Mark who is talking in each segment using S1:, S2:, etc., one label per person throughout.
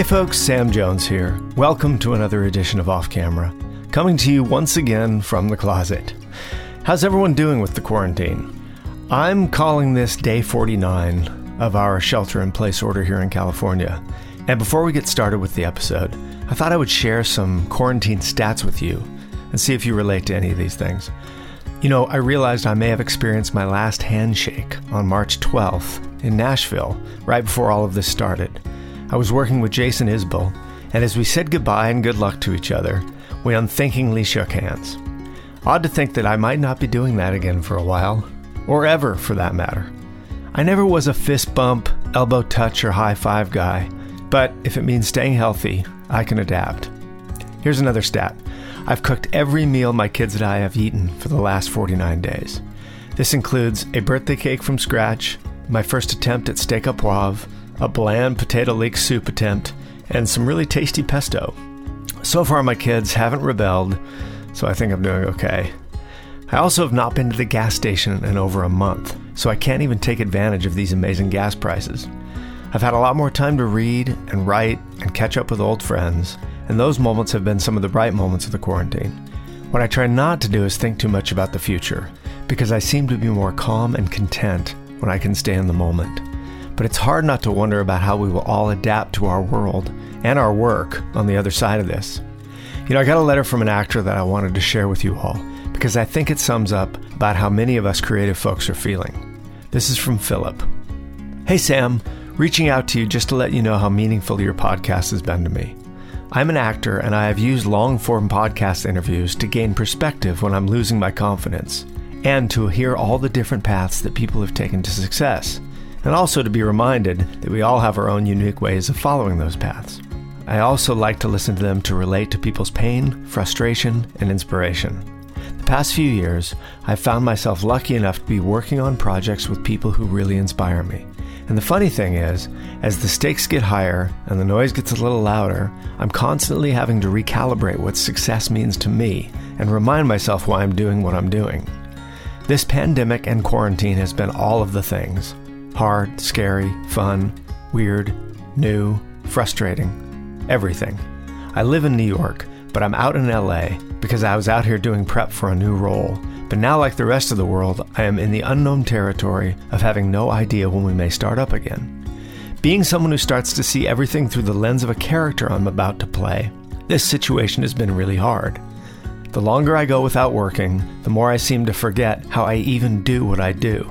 S1: Hey folks, Sam Jones here. Welcome to another edition of Off Camera, coming to you once again from the closet. How's everyone doing with the quarantine? I'm calling this day 49 of our shelter in place order here in California. And before we get started with the episode, I thought I would share some quarantine stats with you and see if you relate to any of these things. You know, I realized I may have experienced my last handshake on March 12th in Nashville, right before all of this started. I was working with Jason Isbell, and as we said goodbye and good luck to each other, we unthinkingly shook hands. Odd to think that I might not be doing that again for a while, or ever for that matter. I never was a fist bump, elbow touch, or high five guy, but if it means staying healthy, I can adapt. Here's another stat I've cooked every meal my kids and I have eaten for the last 49 days. This includes a birthday cake from scratch, my first attempt at steak au poivre, a bland potato leek soup attempt, and some really tasty pesto. So far, my kids haven't rebelled, so I think I'm doing okay. I also have not been to the gas station in over a month, so I can't even take advantage of these amazing gas prices. I've had a lot more time to read and write and catch up with old friends, and those moments have been some of the bright moments of the quarantine. What I try not to do is think too much about the future, because I seem to be more calm and content when I can stay in the moment but it's hard not to wonder about how we will all adapt to our world and our work on the other side of this. You know, I got a letter from an actor that I wanted to share with you all because I think it sums up about how many of us creative folks are feeling. This is from Philip. Hey, Sam, reaching out to you just to let you know how meaningful your podcast has been to me. I'm an actor and I have used long form podcast interviews to gain perspective when I'm losing my confidence and to hear all the different paths that people have taken to success and also to be reminded that we all have our own unique ways of following those paths. I also like to listen to them to relate to people's pain, frustration, and inspiration. The past few years, I've found myself lucky enough to be working on projects with people who really inspire me. And the funny thing is, as the stakes get higher and the noise gets a little louder, I'm constantly having to recalibrate what success means to me and remind myself why I'm doing what I'm doing. This pandemic and quarantine has been all of the things, hard, scary, fun, weird, new, frustrating, everything. I live in New York, but I'm out in LA because I was out here doing prep for a new role. But now, like the rest of the world, I am in the unknown territory of having no idea when we may start up again. Being someone who starts to see everything through the lens of a character I'm about to play, this situation has been really hard. The longer I go without working, the more I seem to forget how I even do what I do.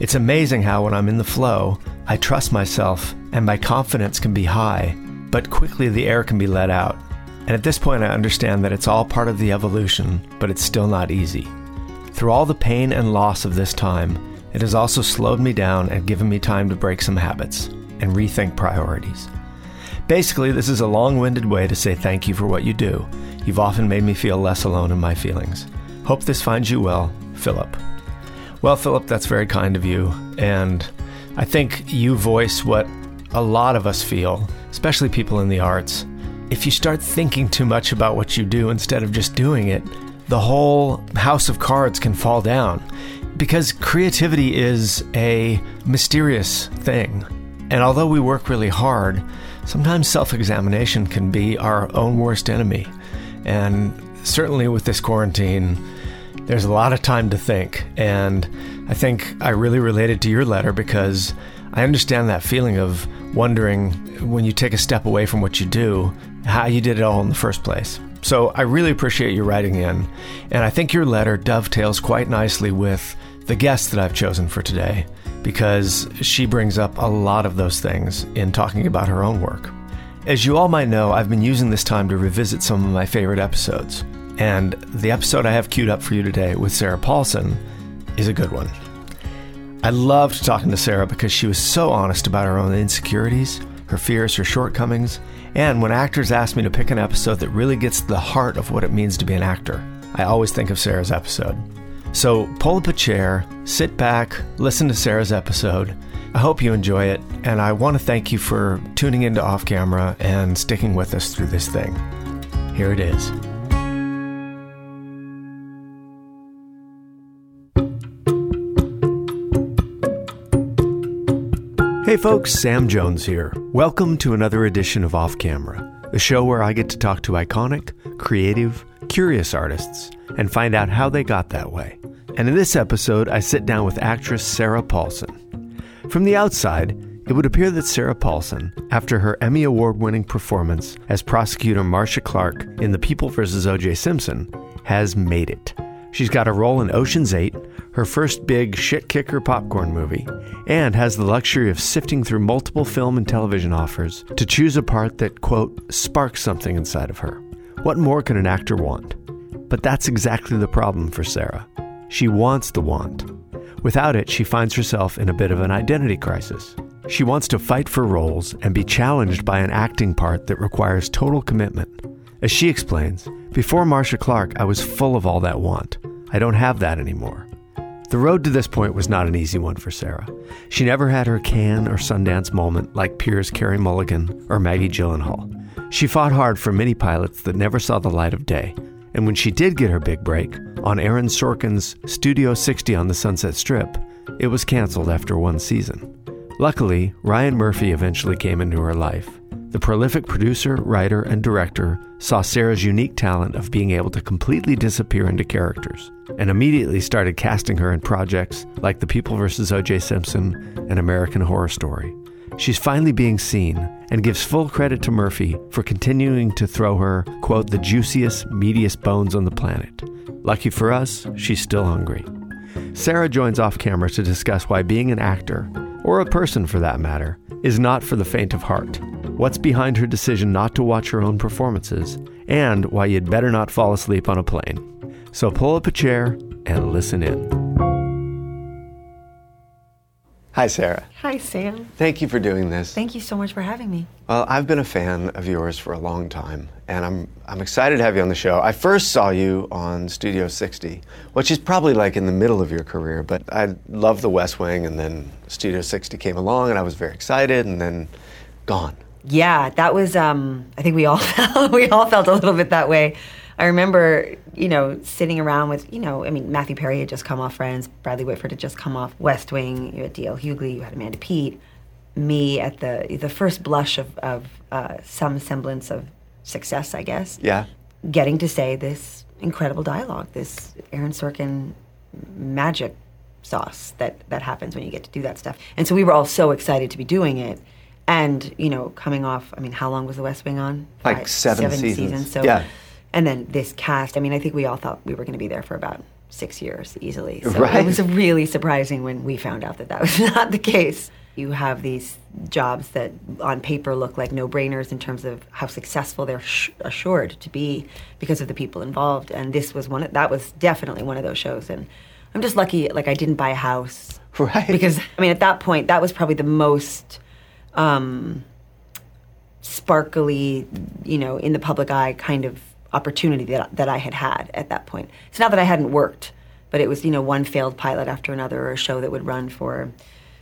S1: It's amazing how, when I'm in the flow, I trust myself and my confidence can be high, but quickly the air can be let out. And at this point, I understand that it's all part of the evolution, but it's still not easy. Through all the pain and loss of this time, it has also slowed me down and given me time to break some habits and rethink priorities. Basically, this is a long winded way to say thank you for what you do. You've often made me feel less alone in my feelings. Hope this finds you well, Philip. Well, Philip, that's very kind of you. And I think you voice what a lot of us feel, especially people in the arts. If you start thinking too much about what you do instead of just doing it, the whole house of cards can fall down. Because creativity is a mysterious thing. And although we work really hard, sometimes self examination can be our own worst enemy. And certainly with this quarantine, there's a lot of time to think. And I think I really related to your letter because I understand that feeling of wondering when you take a step away from what you do, how you did it all in the first place. So I really appreciate you writing in. And I think your letter dovetails quite nicely with the guest that I've chosen for today because she brings up a lot of those things in talking about her own work. As you all might know, I've been using this time to revisit some of my favorite episodes. And the episode I have queued up for you today with Sarah Paulson is a good one. I loved talking to Sarah because she was so honest about her own insecurities, her fears, her shortcomings, and when actors ask me to pick an episode that really gets to the heart of what it means to be an actor, I always think of Sarah's episode. So pull up a chair, sit back, listen to Sarah's episode. I hope you enjoy it, and I want to thank you for tuning into Off Camera and sticking with us through this thing. Here it is. Hey folks, Sam Jones here. Welcome to another edition of Off Camera, the show where I get to talk to iconic, creative, curious artists and find out how they got that way. And in this episode, I sit down with actress Sarah Paulson. From the outside, it would appear that Sarah Paulson, after her Emmy Award winning performance as prosecutor Marcia Clark in The People vs. O.J. Simpson, has made it. She's got a role in Ocean's 8, her first big shit kicker popcorn movie, and has the luxury of sifting through multiple film and television offers to choose a part that, quote, sparks something inside of her. What more can an actor want? But that's exactly the problem for Sarah. She wants the want. Without it, she finds herself in a bit of an identity crisis. She wants to fight for roles and be challenged by an acting part that requires total commitment. As she explains, before Marcia Clark, I was full of all that want. I don't have that anymore. The road to this point was not an easy one for Sarah. She never had her Cannes or Sundance moment like peers Carey Mulligan or Maggie Gyllenhaal. She fought hard for many pilots that never saw the light of day. And when she did get her big break, on Aaron Sorkin's Studio 60 on the Sunset Strip, it was canceled after one season. Luckily, Ryan Murphy eventually came into her life. The prolific producer, writer, and director saw Sarah's unique talent of being able to completely disappear into characters and immediately started casting her in projects like The People vs. O.J. Simpson and American Horror Story. She's finally being seen and gives full credit to Murphy for continuing to throw her, quote, the juiciest, meatiest bones on the planet. Lucky for us, she's still hungry. Sarah joins off camera to discuss why being an actor, or a person for that matter, is not for the faint of heart, what's behind her decision not to watch her own performances, and why you'd better not fall asleep on a plane. So pull up a chair and listen in. Hi, Sarah.
S2: Hi, Sam.
S1: Thank you for doing this.
S2: Thank you so much for having me.
S1: Well, I've been a fan of yours for a long time, and I'm, I'm excited to have you on the show. I first saw you on Studio 60, which is probably like in the middle of your career, but I loved The West Wing, and then Studio 60 came along, and I was very excited, and then gone.
S2: Yeah, that was, um, I think we all, felt, we all felt a little bit that way. I remember, you know, sitting around with, you know, I mean, Matthew Perry had just come off Friends, Bradley Whitford had just come off West Wing, you had D.L. Hughley, you had Amanda Peet, me at the the first blush of, of uh, some semblance of success, I guess.
S1: Yeah.
S2: Getting to say this incredible dialogue, this Aaron Sorkin magic sauce that that happens when you get to do that stuff. And so we were all so excited to be doing it. And, you know, coming off, I mean, how long was The West Wing on?
S1: Like Five, seven, seven seasons. seasons.
S2: So
S1: yeah
S2: and then this cast. I mean, I think we all thought we were going to be there for about six years easily. So
S1: right.
S2: it was really surprising when we found out that that was not the case. You have these jobs that on paper look like no brainers in terms of how successful they're sh- assured to be because of the people involved. And this was one of, that was definitely one of those shows. And I'm just lucky, like, I didn't buy a house.
S1: Right.
S2: Because, I mean, at that point, that was probably the most. Um, sparkly, you know, in the public eye kind of opportunity that, that I had had at that point. It's not that I hadn't worked, but it was, you know, one failed pilot after another or a show that would run for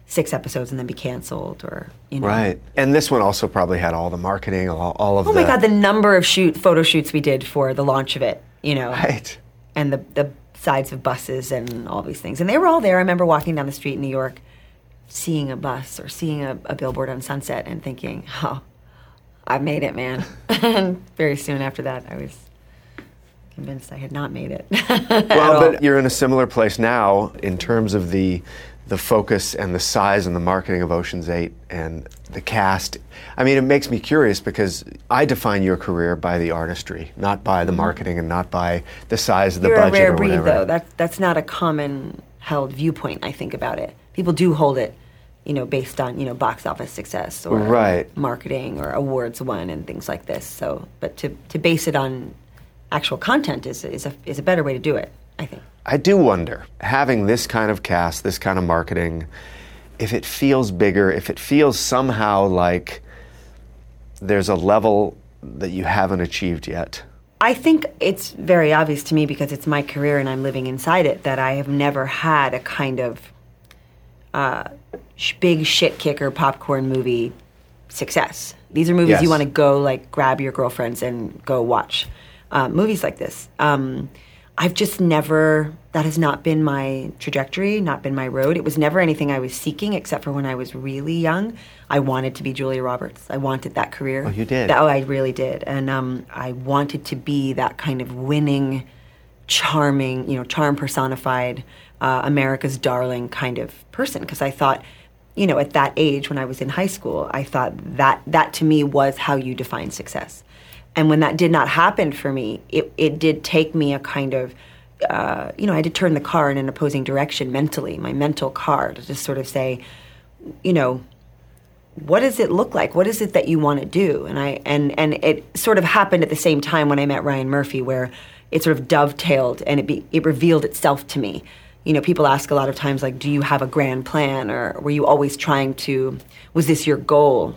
S2: six episodes and then be canceled or, you know.
S1: Right. And this one also probably had all the marketing, all, all of
S2: Oh
S1: the...
S2: my God, the number of shoot photo shoots we did for the launch of it, you know.
S1: Right.
S2: And the, the sides of buses and all these things. And they were all there. I remember walking down the street in New York, seeing a bus or seeing a, a billboard on Sunset and thinking, oh, I made it, man. and very soon after that, I was convinced I had not made it.
S1: well, but you're in a similar place now in terms of the the focus and the size and the marketing of Ocean's 8 and the cast. I mean, it makes me curious because I define your career by the artistry, not by the mm-hmm. marketing and not by the size of the
S2: You're
S1: budget
S2: a rare breed,
S1: whatever.
S2: though. That, that's not a common held viewpoint, I think, about it. People do hold it you know, based on you know box office success or
S1: right.
S2: marketing or awards won and things like this. So, but to to base it on actual content is is a is a better way to do it. I think.
S1: I do wonder having this kind of cast, this kind of marketing, if it feels bigger, if it feels somehow like there's a level that you haven't achieved yet.
S2: I think it's very obvious to me because it's my career and I'm living inside it that I have never had a kind of uh, big shit kicker popcorn movie success. These are movies
S1: yes.
S2: you want to go like grab your girlfriends and go watch. Uh, movies like this. Um, I've just never, that has not been my trajectory, not been my road. It was never anything I was seeking, except for when I was really young. I wanted to be Julia Roberts. I wanted that career.
S1: Oh, you did?
S2: That- oh, I really did. And um, I wanted to be that kind of winning, charming, you know, charm personified, uh, America's darling kind of person. Because I thought, you know, at that age when I was in high school, I thought that that to me was how you define success. And when that did not happen for me, it, it did take me a kind of, uh, you know, I had to turn the car in an opposing direction mentally, my mental car, to just sort of say, you know, what does it look like? What is it that you want to do? And I and and it sort of happened at the same time when I met Ryan Murphy, where it sort of dovetailed and it be, it revealed itself to me. You know, people ask a lot of times like, "Do you have a grand plan?" or "Were you always trying to? Was this your goal?"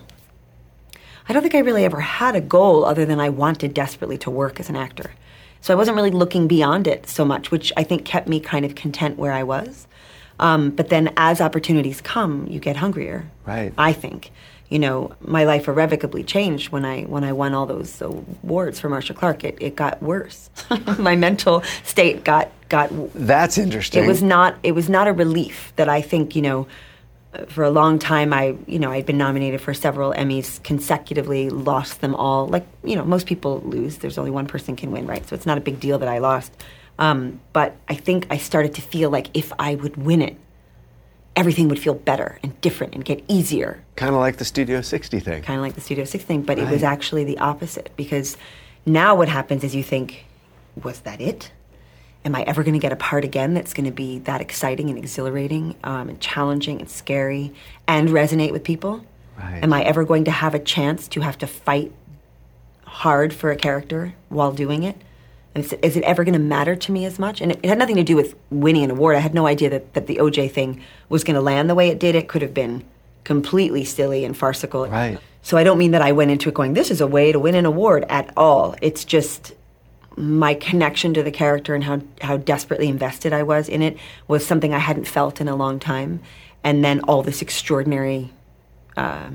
S2: I don't think I really ever had a goal other than I wanted desperately to work as an actor. So I wasn't really looking beyond it so much, which I think kept me kind of content where I was. Um, but then as opportunities come, you get hungrier.
S1: Right.
S2: I think. You know, my life irrevocably changed when I when I won all those awards for Marcia Clark. It, it got worse. my mental state got got
S1: That's interesting.
S2: it was not it was not a relief that I think you know for a long time I you know I'd been nominated for several Emmys consecutively lost them all like you know most people lose there's only one person can win right so it's not a big deal that I lost um, but I think I started to feel like if I would win it everything would feel better and different and get easier
S1: kind of like the Studio 60 thing.
S2: kind of like the Studio Six thing, but it was actually the opposite because now what happens is you think, was that it? Am I ever going to get a part again that's going to be that exciting and exhilarating um, and challenging and scary and resonate with people?
S1: Right.
S2: Am I ever going to have a chance to have to fight hard for a character while doing it? And is, is it ever going to matter to me as much? And it, it had nothing to do with winning an award. I had no idea that, that the OJ thing was going to land the way it did. It could have been completely silly and farcical.
S1: Right.
S2: So I don't mean that I went into it going, this is a way to win an award at all. It's just my connection to the character and how, how desperately invested I was in it was something I hadn't felt in a long time. And then all this extraordinary uh,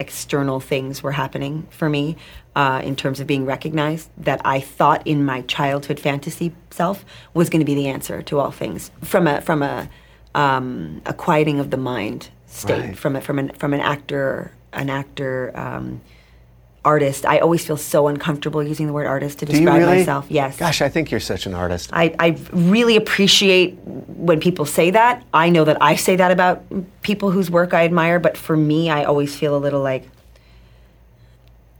S2: external things were happening for me uh, in terms of being recognized that I thought in my childhood fantasy self was going to be the answer to all things from a from a um, a quieting of the mind state
S1: Right.
S2: from a, from an from an actor an actor um, artist. I always feel so uncomfortable using the word artist to
S1: Do
S2: describe
S1: really?
S2: myself. Yes.
S1: Gosh, I think you're such an artist.
S2: I, I really appreciate when people say that. I know that I say that about people whose work I admire, but for me, I always feel a little like,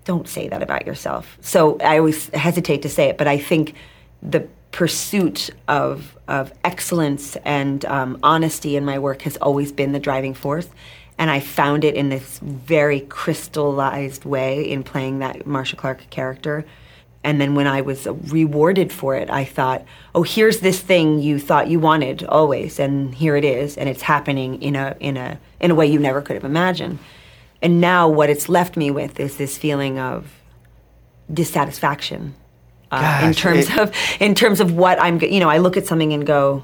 S2: don't say that about yourself. So I always hesitate to say it, but I think the pursuit of, of excellence and um, honesty in my work has always been the driving force. And I found it in this very crystallized way in playing that Marcia Clark character. And then when I was rewarded for it, I thought, oh, here's this thing you thought you wanted always, and here it is, and it's happening in a in a in a way you never could have imagined. And now what it's left me with is this feeling of dissatisfaction uh, in terms
S1: it-
S2: of in terms of what I'm. You know, I look at something and go,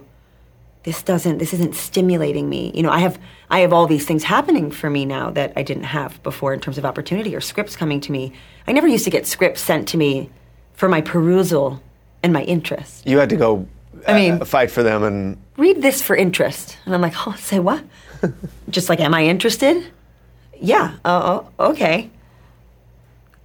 S2: this doesn't this isn't stimulating me. You know i have i have all these things happening for me now that i didn't have before in terms of opportunity or scripts coming to me. I never used to get scripts sent to me for my perusal and my interest.
S1: You had to go
S2: I mean-
S1: uh, fight for them and
S2: read this for interest. And i'm like oh say what? Just like am i interested? Yeah oh oh, okay.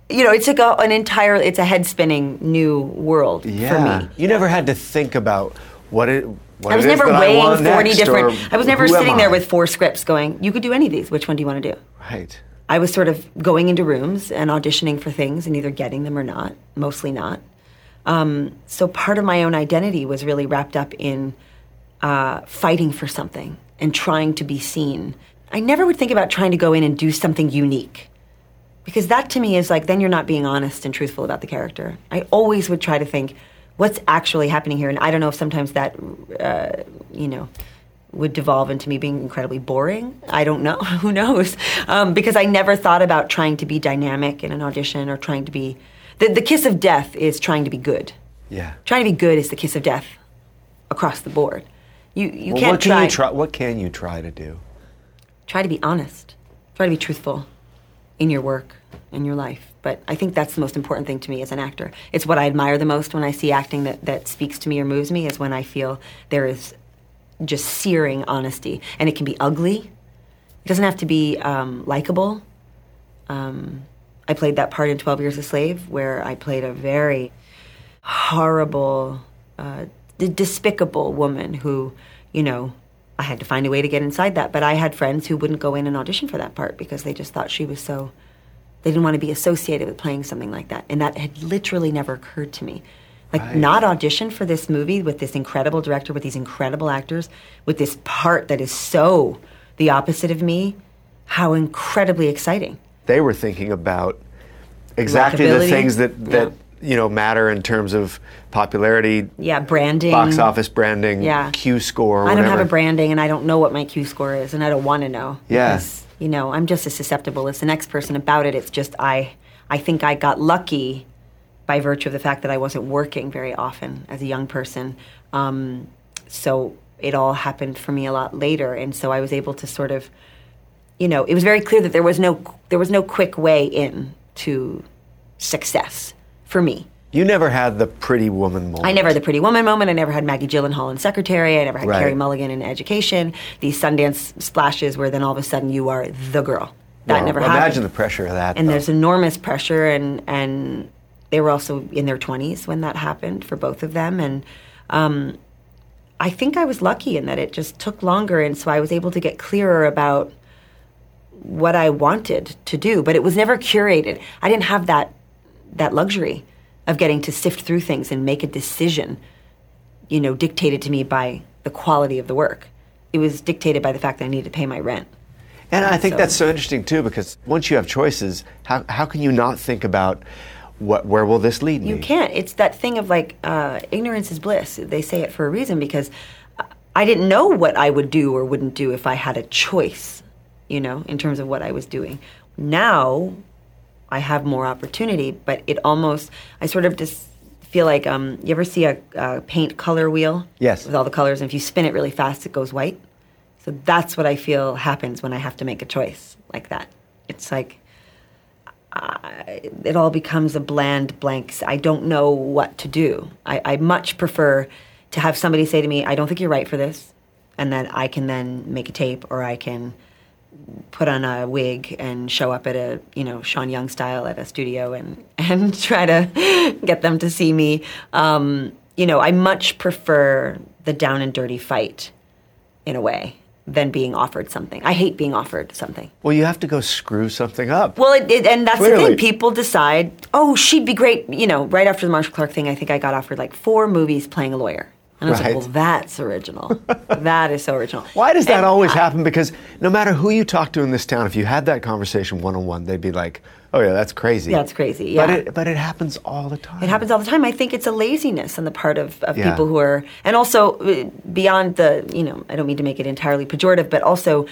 S2: You know it's like a, an entire it's a head spinning new world
S1: yeah.
S2: for me.
S1: You never had to think about what it
S2: I was never weighing 40 different. I was never sitting there with four scripts going, you could do any of these. Which one do you want to do?
S1: Right.
S2: I was sort of going into rooms and auditioning for things and either getting them or not, mostly not. Um, so part of my own identity was really wrapped up in uh, fighting for something and trying to be seen. I never would think about trying to go in and do something unique because that to me is like then you're not being honest and truthful about the character. I always would try to think what's actually happening here, and I don't know if sometimes that uh, you know would devolve into me being incredibly boring. I don't know. Who knows? Um, because I never thought about trying to be dynamic in an audition or trying to be. The, the kiss of death is trying to be good.
S1: Yeah.
S2: Trying to be good is the kiss of death across the board. You you
S1: Well,
S2: can't
S1: what can
S2: try,
S1: you try? What can you try to do?
S2: try to be honest. Try to be truthful. in your work, in your life. But I think that's the most important thing to me as an actor. It's what I admire the most when I see acting that, that speaks to me or moves me, is when I feel there is just searing honesty. And it can be ugly, it doesn't have to be um, likable. Um, I played that part in 12 Years a Slave, where I played a very horrible, uh, despicable woman who, you know, I had to find a way to get inside that. But I had friends who wouldn't go in and audition for that part because they just thought she was so. They didn't want to be associated with playing something like that. And that had literally never occurred to me. Like,
S1: Right.
S2: not audition for this movie with this incredible director, with these incredible actors, with this part that is so the opposite of me. How incredibly exciting.
S1: They were thinking about exactly the things that, that you know matter in terms of popularity,
S2: Yeah, branding.
S1: box office branding,
S2: Yeah.
S1: Q score.
S2: I don't have a branding and I don't know what my Q score is and I don't want to know.
S1: Yeah.
S2: You know, I'm just as susceptible as the next person about it. It's just I I think I got lucky by virtue of the fact that I wasn't working very often as a young person. Um, so it all happened for me a lot later and so I was able to sort of you know, it was very clear that there was no there was no quick way in to success for me.
S1: You never had the pretty woman moment.
S2: I never had the Pretty Woman moment. I never had Maggie Gyllenhaal in Secretary. I never had
S1: Right.
S2: Carey Mulligan in Education. These Sundance splashes where then all of a sudden you are the girl. That
S1: Well,
S2: never
S1: Imagine
S2: happened.
S1: Imagine the pressure of that.
S2: and
S1: though.
S2: there's enormous pressure, and and they were also in their 20s when that happened for both of them. And um, I think I was lucky in that it just took longer, and so I was able to get clearer about what I wanted to do. But it was never curated. I didn't have that that luxury of getting to sift through things and make a decision, you know, dictated to me by the quality of the work. It was dictated by the fact that I needed to pay my rent.
S1: And I think
S2: So-
S1: that's so interesting too, because once you have choices, how, how can you not think about what where will this lead me?
S2: You can't. It's that thing of like uh, ignorance is bliss. They say it for a reason because I didn't know what I would do or wouldn't do if I had a choice, you know, in terms of what I was doing. Now I have more opportunity, but it almost, I sort of just feel like, um, you ever see a, a paint color wheel?
S1: Yes.
S2: With all the colors, and if you spin it really fast, it goes white. So that's what I feel happens when I have to make a choice like that. It's like, it all becomes a bland blank. I don't know what to do. I, I much prefer to have somebody say to me, I don't think you're right for this. And then I can then make a tape or I can put on a wig and show up at a, you know, Sean Young style at a studio and, and try to get them to see me. Um, you know, I much prefer the down and dirty fight in a way than being offered something. I hate being offered something.
S1: Well, you have to go screw something up.
S2: Well, it, it, and that's the thing. People decide, oh, she'd be great. You know, right after the Marcia Clark thing, I think I got offered like four movies playing a lawyer. And I was
S1: Right.
S2: like, well, that's original. that is so original.
S1: Why does that
S2: And
S1: always
S2: I-
S1: happen? Because no matter who you talk to in this town, if you had that conversation one on one, they'd be like, "Oh yeah, that's crazy."
S2: That's crazy,
S1: But
S2: yeah.
S1: it but it happens all the time.
S2: It happens all the time. I think it's a laziness on the part of, of
S1: Yeah.
S2: people who are, and also uh, beyond the, you know, I don't mean to make it entirely pejorative, but also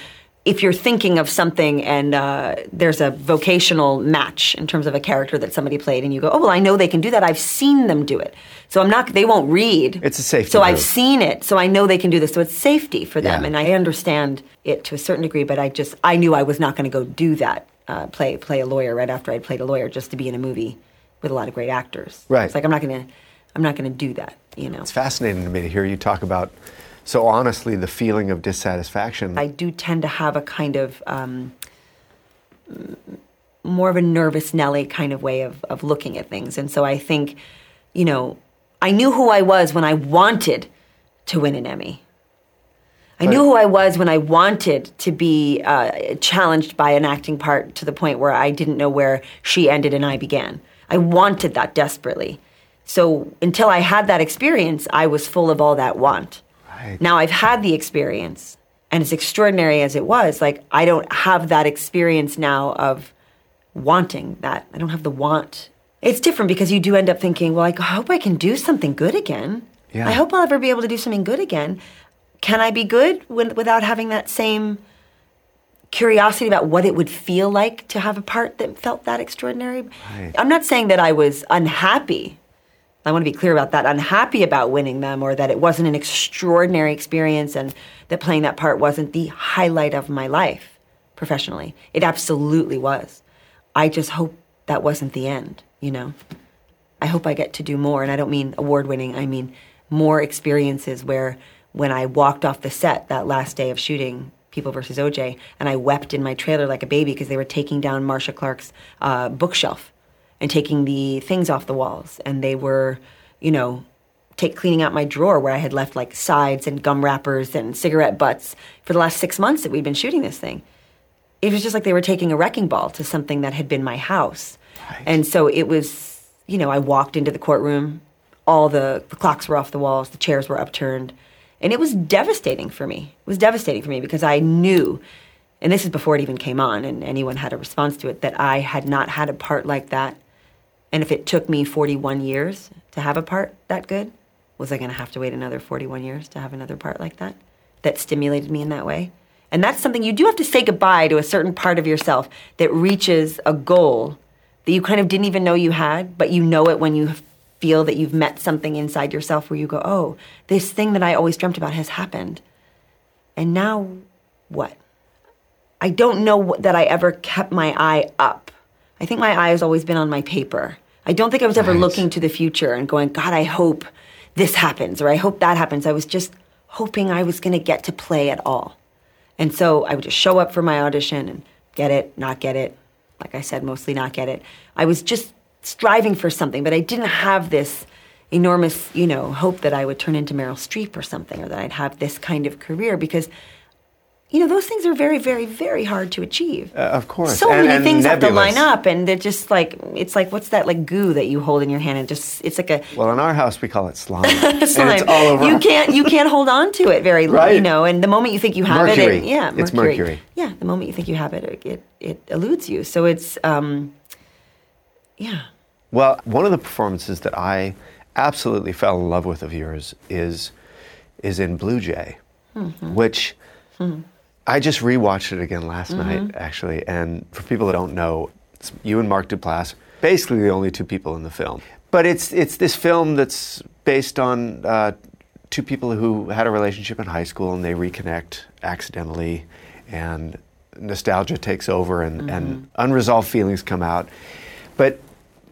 S2: if you're thinking of something and uh, there's a vocational match in terms of a character that somebody played, and you go, oh well, I know they can do that. I've seen them do it, so I'm not. They won't read.
S1: It's a safety
S2: So I've seen it, so I know they can do this. So it's safety for them,
S1: Yeah.
S2: and I understand it to a certain degree. But I just, I knew I was not going to go do that. Uh, play play a lawyer right after I'd played a lawyer just to be in a movie with a lot of great actors.
S1: Right.
S2: It's like I'm not gonna I'm not gonna do that. You know.
S1: It's fascinating to me to hear you talk about so honestly the feeling of dissatisfaction.
S2: I do tend to have a kind of um, more of a nervous Nelly kind of way of, of looking at things. And so I think, you know, I knew who I was when I wanted to win an Emmy. I knew who I was when I wanted to be uh, challenged by an acting part to the point where I didn't know where she ended and I began. I wanted that desperately. So until I had that experience, I was full of all that want.
S1: Right.
S2: Now I've had the experience, and as extraordinary as it was, like I don't have that experience now of wanting that. I don't have the want. It's different because you do end up thinking, well, I hope I can do something good again.
S1: Yeah.
S2: I hope I'll ever be able to do something good again. Can I be good when, without having that same curiosity about what it would feel like to have a part that felt that extraordinary?
S1: Right.
S2: I'm not saying that I was unhappy. I want to be clear about that. Unhappy about winning them or that it wasn't an extraordinary experience and that playing that part wasn't the highlight of my life professionally. It absolutely was. I just hope that wasn't the end, you know? I hope I get to do more. And I don't mean award winning, I mean more experiences where when I walked off the set that last day of shooting People versus OJ, and I wept in my trailer like a baby because they were taking down Marcia Clark's uh, bookshelf and taking the things off the walls. And they were, you know, take cleaning out my drawer where I had left like sides and gum wrappers and cigarette butts for the last six months that we'd been shooting this thing. It was just like they were taking a wrecking ball to something that had been my house.
S1: Right.
S2: And so it was, you know, I walked into the courtroom, all the, the clocks were off the walls, the chairs were upturned. And it was devastating for me. It was devastating for me because I knew, and this is before it even came on and anyone had a response to it, that I had not had a part like that. And if it took me 41 years to have a part that good, was I going to have to wait another 41 years to have another part like that? That stimulated me in that way? And that's something you do have to say goodbye to a certain part of yourself that reaches a goal that you kind of didn't even know you had, but you know it when you feel that you've met something inside yourself where you go, oh, this thing that I always dreamt about has happened. And now what? I don't know that I ever kept my eye up. I think my eye has always been on my paper. I don't think I was ever
S1: Right.
S2: looking to the future and going, God, I hope this happens or I hope that happens. I was just hoping I was going to get to play at all. And so I would just show up for my audition and get it, not get it. Like I said, mostly not get it. I was just striving for something, but I didn't have this enormous, you know, hope that I would turn into Meryl Streep or something, or that I'd have this kind of career because, you know, those things are very, very, very hard to achieve.
S1: Uh, of course.
S2: So
S1: And-
S2: many
S1: and
S2: things have to line up, and they're just like it's like what's that like goo that you hold in your hand and just it's like a
S1: Well, in our house, we call it slime. And
S2: slime.
S1: it's all over.
S2: You can't you can't hold on to it very long,
S1: Right.
S2: you know. And the moment you think you have it,
S1: Mercury.
S2: it, yeah,
S1: It's mercury.
S2: Yeah, the moment you think you have it, it it, it eludes you. So it's um, yeah.
S1: Well, one of the performances that I absolutely fell in love with of yours is is in Blue Jay,
S2: Mm-hmm.
S1: which I just rewatched it again last
S2: Mm-hmm.
S1: night, actually. And for people that don't know, it's you and Mark Duplass, basically the only two people in the film. But it's it's this film that's based on uh, two people who had a relationship in high school and they reconnect accidentally, and nostalgia takes over and,
S2: Mm-hmm.
S1: and unresolved feelings come out. But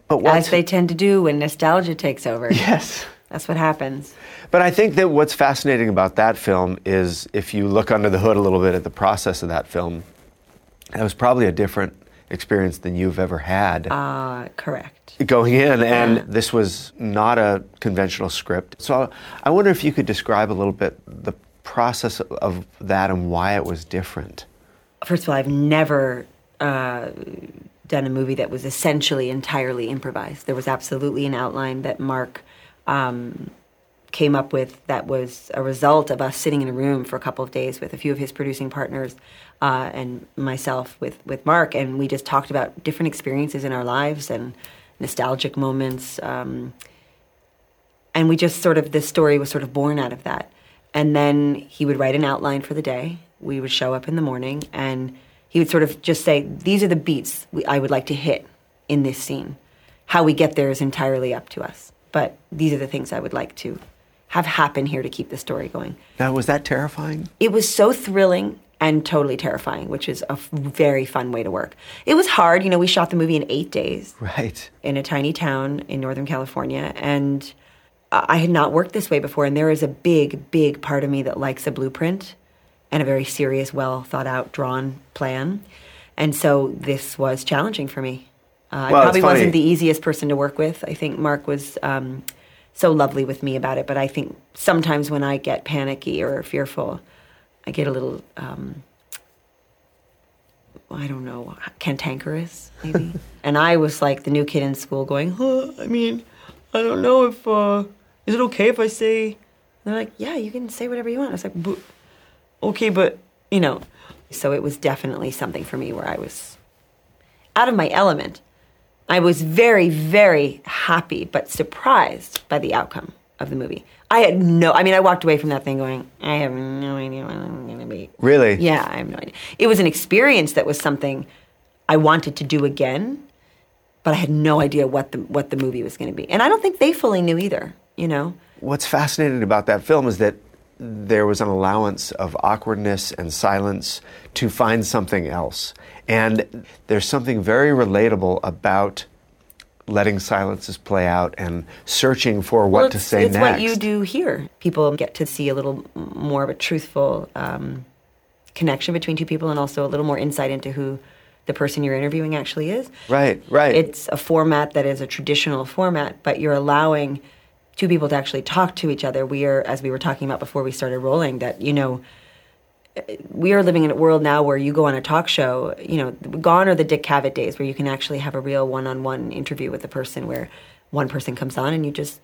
S1: but
S2: As they tend to do when nostalgia takes over.
S1: yes.
S2: That's what happens.
S1: But I think that what's fascinating about that film is if you look under the hood a little bit at the process of that film, that was probably a different experience than you've ever had
S2: Uh, correct.
S1: going in. And
S2: Yeah.
S1: this was not a conventional script. So I wonder if you could describe a little bit the process of that and why it was different.
S2: First of all, I've never uh, done a movie that was essentially entirely improvised. There was absolutely an outline that Mark um, came up with that was a result of us sitting in a room for a couple of days with a few of his producing partners uh, and myself with, with Mark, and we just talked about different experiences in our lives and nostalgic moments. Um, and we just sort of this story was sort of born out of that. And then he would write an outline for the day. We would show up in the morning and he would sort of just say these are the beats we, i would like to hit in this scene. How we get there is entirely up to us but these are the things i would like to have happen here to keep the story going
S1: Now, was that terrifying?
S2: it was so thrilling and totally terrifying which is a f- very fun way to work it was hard you know we shot the movie in eight days
S1: Right.
S2: in a tiny town in Northern California. And I had not worked this way before. And there is a big, big part of me that likes a blueprint and a very serious, well thought out, drawn plan. And so this was challenging for me. Uh,
S1: Well,
S2: I probably wasn't the easiest person to work with. I think Mark was um, so lovely with me about it. But I think sometimes when I get panicky or fearful, I get a little, um, I don't know, cantankerous, maybe. and I was like the new kid in school going, huh, I mean, I don't know if, uh, is it okay if I say, and they're like, yeah, you can say whatever you want. I was like, "But- okay, but, you know. So it was definitely something for me where I was out of my element. I was very, very happy but surprised by the outcome of the movie. I had no, I mean, I walked away from that thing going, I have no idea what I'm going to be.
S1: Really?
S2: Yeah, I have no idea. It was an experience that was something I wanted to do again, but I had no idea what the what the movie was going to be. And I don't think they fully knew either, you know.
S1: What's fascinating about that film is that there was an allowance of awkwardness and silence to find something else. And there's something very relatable about letting silences play out and searching for what
S2: well,
S1: to say next.
S2: it's what you do here. People get to see a little more of a truthful um, connection between two people and also a little more insight into who the person you're interviewing actually is.
S1: Right, right.
S2: It's a format that is a traditional format, but you're allowing two people to actually talk to each other. We are, as we were talking about before we started rolling, that, you know, we are living in a world now where you go on a talk show, you know, gone are the Dick Cavett days where you can actually have a real one on one interview with the person where one person comes on and you just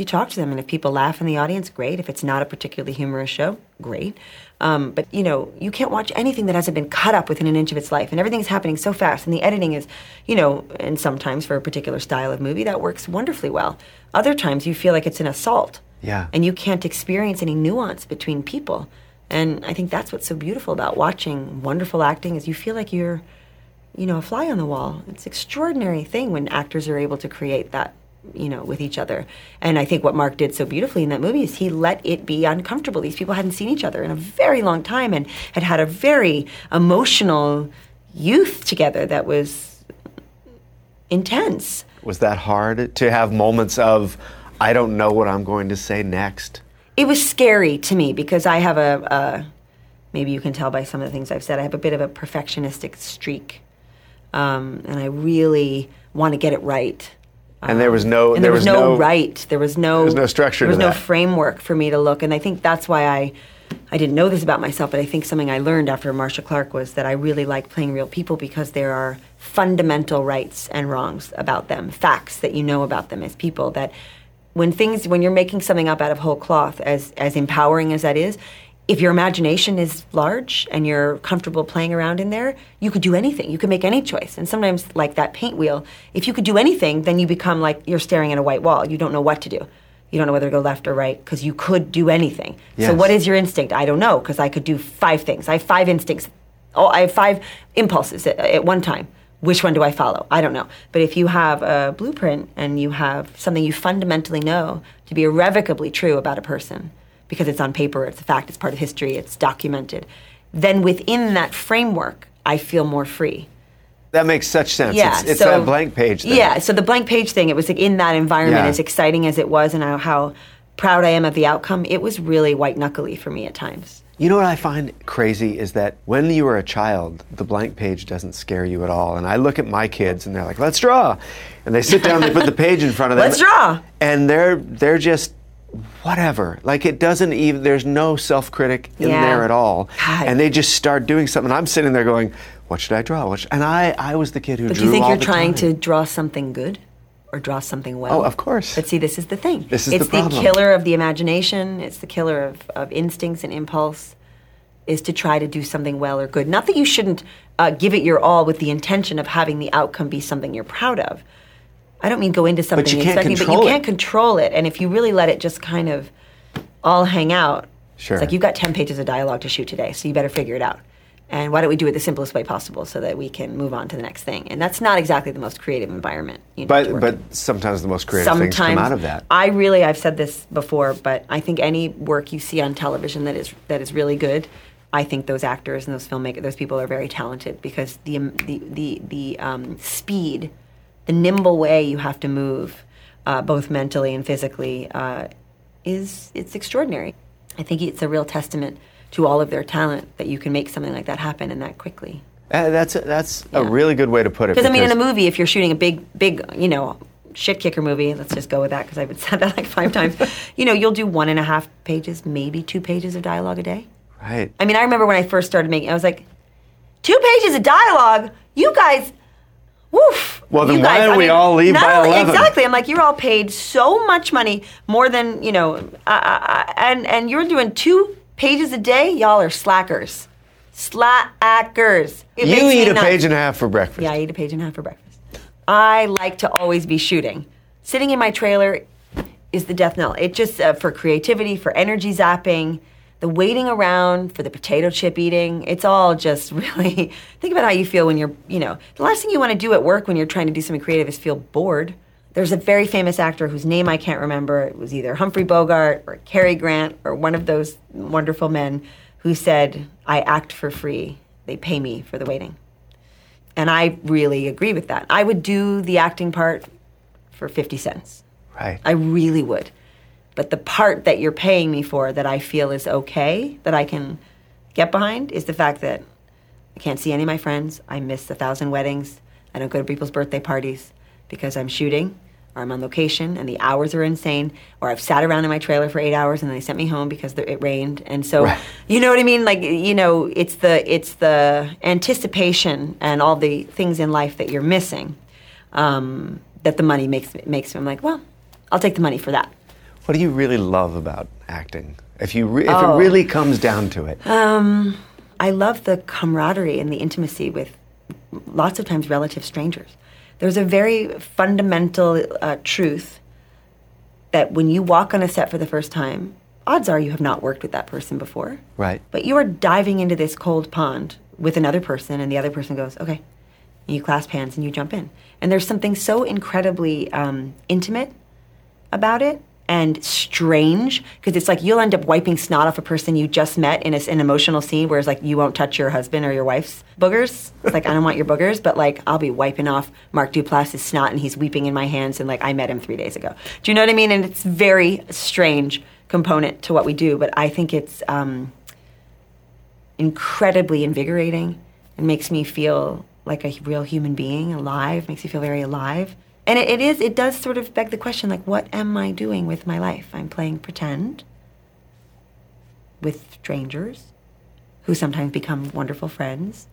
S2: you talk to them and if people laugh in the audience great. If it's not a particularly humorous show great. Um, but you know you can't watch anything that hasn't been cut up within an inch of its life and everything's happening so fast and the editing is you know and sometimes for a particular style of movie that works wonderfully well. Other times you feel like it's an assault.
S1: Yeah.
S2: And you can't experience any nuance between people. And i think that's what's so beautiful about watching wonderful acting is you feel like you're you know a fly on the wall. It's an extraordinary thing when actors are able to create that you know, with each other. And I think what Mark did so beautifully in that movie is he let it be uncomfortable. These people hadn't seen each other in a very long time and had had a very emotional youth together that was intense.
S1: Was that hard to have moments of, I don't know what I'm going to say next?
S2: It was scary to me because I have a, a maybe you can tell by some of the things I've said, I have a bit of a perfectionistic streak. Um, and I really want to get it right
S1: and there was no
S2: and there, was, was no, no, right. There was no
S1: there was no structure
S2: there was no
S1: that.
S2: framework for me to look. And i think that's why i i didn't know this about myself but i think something i learned after Marcia clark was that i really like playing real people because there are fundamental rights and wrongs about them. Facts that you know about them as people that when things when you're making something up out of whole cloth as as empowering as that is if your imagination is large and you're comfortable playing around in there, you could do anything. You could make any choice. And sometimes, like that paint wheel, if you could do anything, then you become like you're staring at a white wall. You don't know what to do. You don't know whether to go left or right because you could do anything. Yes. So, what is your instinct? I don't know because I could do five things. I have five instincts. Oh, I have five impulses at, at one time. Which one do I follow? I don't know. But if you have a blueprint and you have something you fundamentally know to be irrevocably true about a person, because it's on paper, it's a fact, it's part of history, it's documented, then within that framework, I feel more free.
S1: That makes such sense.
S2: Yeah,
S1: it's, it's
S2: so,
S1: that blank page. Thing.
S2: Yeah, so the blank page thing, it was like in that environment, yeah. as exciting as it was, and how, proud I am of the outcome, it was really white knuckly for me at times.
S1: You know what I find crazy is that when you were a child, the blank page doesn't scare you at all. And I look at my kids and they're like, "Let's draw," and they sit down, they put the page in front of them.
S2: Let's draw.
S1: And they're they're just whatever. Like it doesn't even. There's no self critic in
S2: yeah.
S1: there at all,
S2: God.
S1: and they just start doing something. I'm sitting there going, "What should I draw?" Should, and I, I was the kid who
S2: but
S1: drew.
S2: do you think you're trying
S1: time.
S2: to draw something good, or draw something well?
S1: Oh, of course.
S2: But see, this is the thing.
S1: This is
S2: it's
S1: the problem.
S2: killer of the imagination. It's the killer of, of instincts and impulse. Is to try to do something well or good. Not that you shouldn't uh, give it your all with the intention of having the outcome be something you're proud of. I don't mean go into something
S1: but you can't
S2: expecting,
S1: control
S2: but you
S1: it.
S2: can't control it. And if you really let it just kind of all hang out,
S1: Sure.
S2: it's like you've got 10 pages of dialogue to shoot today, so you better figure it out. And why don't we do it the simplest way possible so that we can move on to the next thing? And that's not exactly the most creative environment. You know,
S1: But but
S2: in.
S1: sometimes the most creative
S2: sometimes
S1: things come out of that.
S2: I really, I've said this before, but I think any work you see on television that is that is really good, I think those actors and those filmmakers, those people are very talented because the the the, the um, speed, the nimble way you have to move, uh, both mentally and physically, uh, is it's extraordinary. I think it's a real testament to all of their talent that you can make something like that happen and that quickly.
S1: Uh, that's a, that's a really good way to put it.
S2: Because I mean, in a movie, if you're shooting a big, big, you know, shit kicker movie, let's just go with that because I've said that like five times. you know, you'll do one and a half pages, maybe two pages of dialogue a day.
S1: right.
S2: I mean, I remember when I first started making, I was like, two pages of dialogue. You guys, woof.
S1: Well, then
S2: you
S1: why
S2: guys,
S1: don't
S2: I
S1: we
S2: mean,
S1: all leave by
S2: only-
S1: 11?
S2: Exactly. I'm like, you're all paid so much money, more than you know, uh, uh, and and you're doing two pages a day. Y'all are slackers, slackers. It
S1: You eat a
S2: nuts.
S1: page and a half for breakfast.
S2: Yeah, I eat a page and a half for breakfast. I like to always be shooting. Sitting in my trailer is the death knell. It just uh, for creativity, for energy zapping, the waiting around for the potato chip eating. It's all just really think about how you feel when you're, you know, the last thing you want to do at work when you're trying to do something creative is feel bored. There's a very famous actor whose name I can't remember. It was either Humphrey Bogart or Cary Grant or one of those wonderful men who said, I act for free. They pay me for the waiting. And I really agree with that. I would do the acting part for 50 cents.
S1: Right.
S2: I really would. But the part that you're paying me for that I feel is okay, that I can get behind, is the fact that I can't see any of my friends. I miss a thousand weddings. I don't go to people's birthday parties because I'm shooting or I'm on location and the hours are insane, or I've sat around in my trailer for eight hours and they sent me home because it rained. And so,
S1: Right.
S2: you know what I mean? Like, you know, it's the it's the anticipation and all the things in life that you're missing um, that the money makes makes me. I'm like, well, I'll take the money for that.
S1: What do you really love about acting? If you re- if
S2: Oh.
S1: it really comes down to it.
S2: Um, I love the camaraderie and the intimacy with lots of times relative strangers. There's a very fundamental uh, truth that when you walk on a set for the first time, odds are you have not worked with that person before.
S1: Right.
S2: But you are diving into this cold pond with another person, and the other person goes, okay. And you clasp hands and you jump in. And there's something so incredibly um, intimate about it and strange because it's like you'll end up wiping snot off a person you just met in a, an emotional scene, whereas like you won't touch your husband or your wife's boogers. It's like I don't want your boogers, but like I'll be wiping off Mark Duplass's snot and he's weeping in my hands and like I met him three days ago. Do you know what I mean? And it's very strange component to what we do, but I think it's um, incredibly invigorating and makes me feel like a real human being, alive. Makes me feel very alive. And it, it is. It does sort of beg the question, like, what am I doing with my life? I'm playing pretend with strangers, who sometimes become wonderful friends.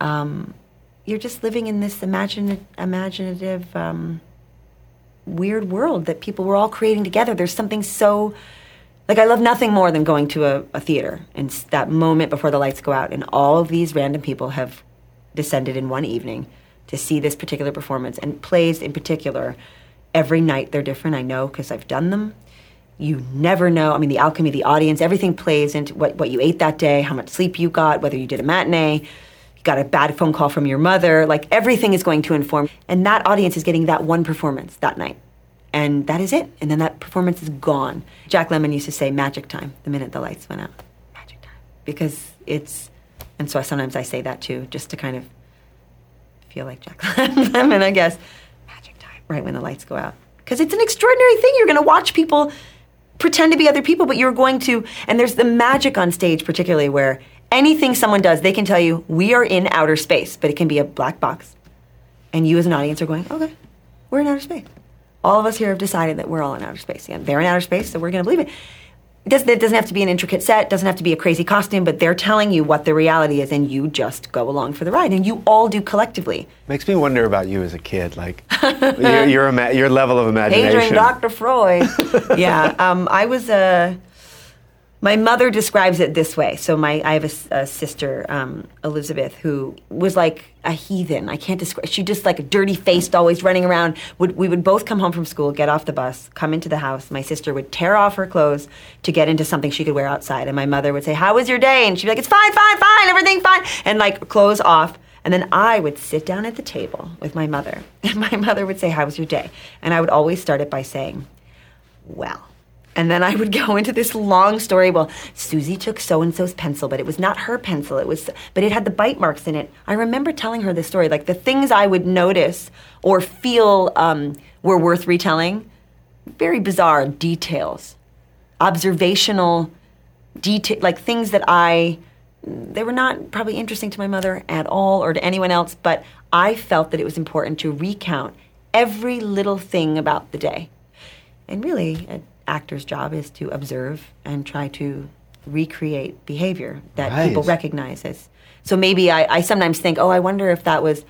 S2: Um, you're just living in this imaginative, um, weird world that people were all creating together. There's something so like I love nothing more than going to a, a theater and that moment before the lights go out, and all of these random people have descended in one evening to see this particular performance and plays in particular. Every night they're different. I know because I've done them. You never know. I mean, the alchemy the audience, everything plays into what, what you ate that day, how much sleep you got, whether you did a matinee, you got a bad phone call from your mother. Like everything is going to inform. And that audience is getting that one performance that night and that is it. And then that performance is gone. Jack Lemmon used to say magic time the minute the lights went out. Magic time. Because it's, and so I, sometimes I say that too, just to kind of feel like Jack Lemmon, I guess. Magic time, right when the lights go out. Because it's an extraordinary thing. You're going to watch people pretend to be other people, but you're going to, and there's the magic on stage, particularly where anything someone does, they can tell you, we are in outer space, but it can be a black box. And you as an audience are going, okay, we're in outer space. All of us here have decided that we're all in outer space. Yeah, they're in outer space, so we're going to believe it. It doesn't, it doesn't have to be an intricate set, doesn't have to be a crazy costume, but they're telling you what the reality is, and you just go along for the ride. And you all do collectively.
S1: Makes me wonder about you as a kid, like your your, your level of imagination.
S2: Paging Dr. Freud. yeah, um, I was a. My mother describes it this way. So my, I have a sister, um, Elizabeth, who was like a heathen. I can't describe. She just like a dirty faced, always running around. Would we would both come home from school, get off the bus, come into the house. My sister would tear off her clothes to get into something she could wear outside, and my mother would say, "How was your day?" And she'd be like, "It's fine, fine, fine, everything fine," and like clothes off. And then I would sit down at the table with my mother, and my mother would say, "How was your day?" And I would always start it by saying, well. And then I would go into this long story. Well, Susie took so and so's pencil, but it was not her pencil. It was, but it had the bite marks in it. I remember telling her this story, like the things I would notice or feel um, were worth retelling. Very bizarre details, observational detail, like things that I they were not probably interesting to my mother at all or to anyone else, but I felt that it was important to recount every little thing about the day. And really, actor's job is to observe and try to recreate behavior that
S1: Right.
S2: people recognize as. So maybe I, I sometimes think, oh, I wonder if that was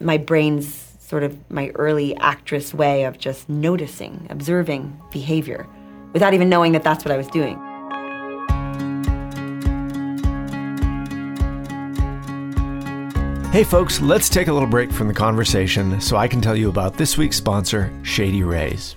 S2: my brain's sort of my early actress way of just noticing, observing behavior without even knowing that that's what I was doing.
S1: Hey, folks, let's take a little break from the conversation so I can tell you about this week's sponsor, Shady Rays.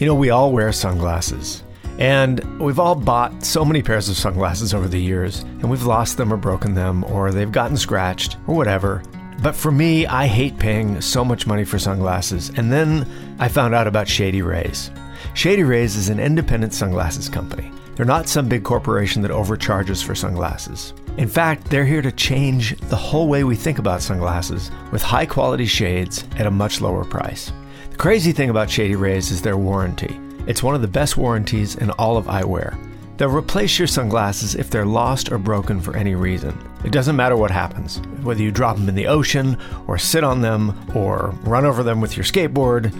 S1: You know, we all wear sunglasses, and we've all bought so many pairs of sunglasses over the years, and we've lost them or broken them, or they've gotten scratched, or whatever. But for me, I hate paying so much money for sunglasses, and then I found out about Shady Rays. Shady Rays is an independent sunglasses company. They're not some big corporation that overcharges for sunglasses. In fact, they're here to change the whole way we think about sunglasses with high quality shades at a much lower price. Crazy thing about Shady Rays is their warranty. It's one of the best warranties in all of eyewear. They'll replace your sunglasses if they're lost or broken for any reason. It doesn't matter what happens, whether you drop them in the ocean, or sit on them, or run over them with your skateboard,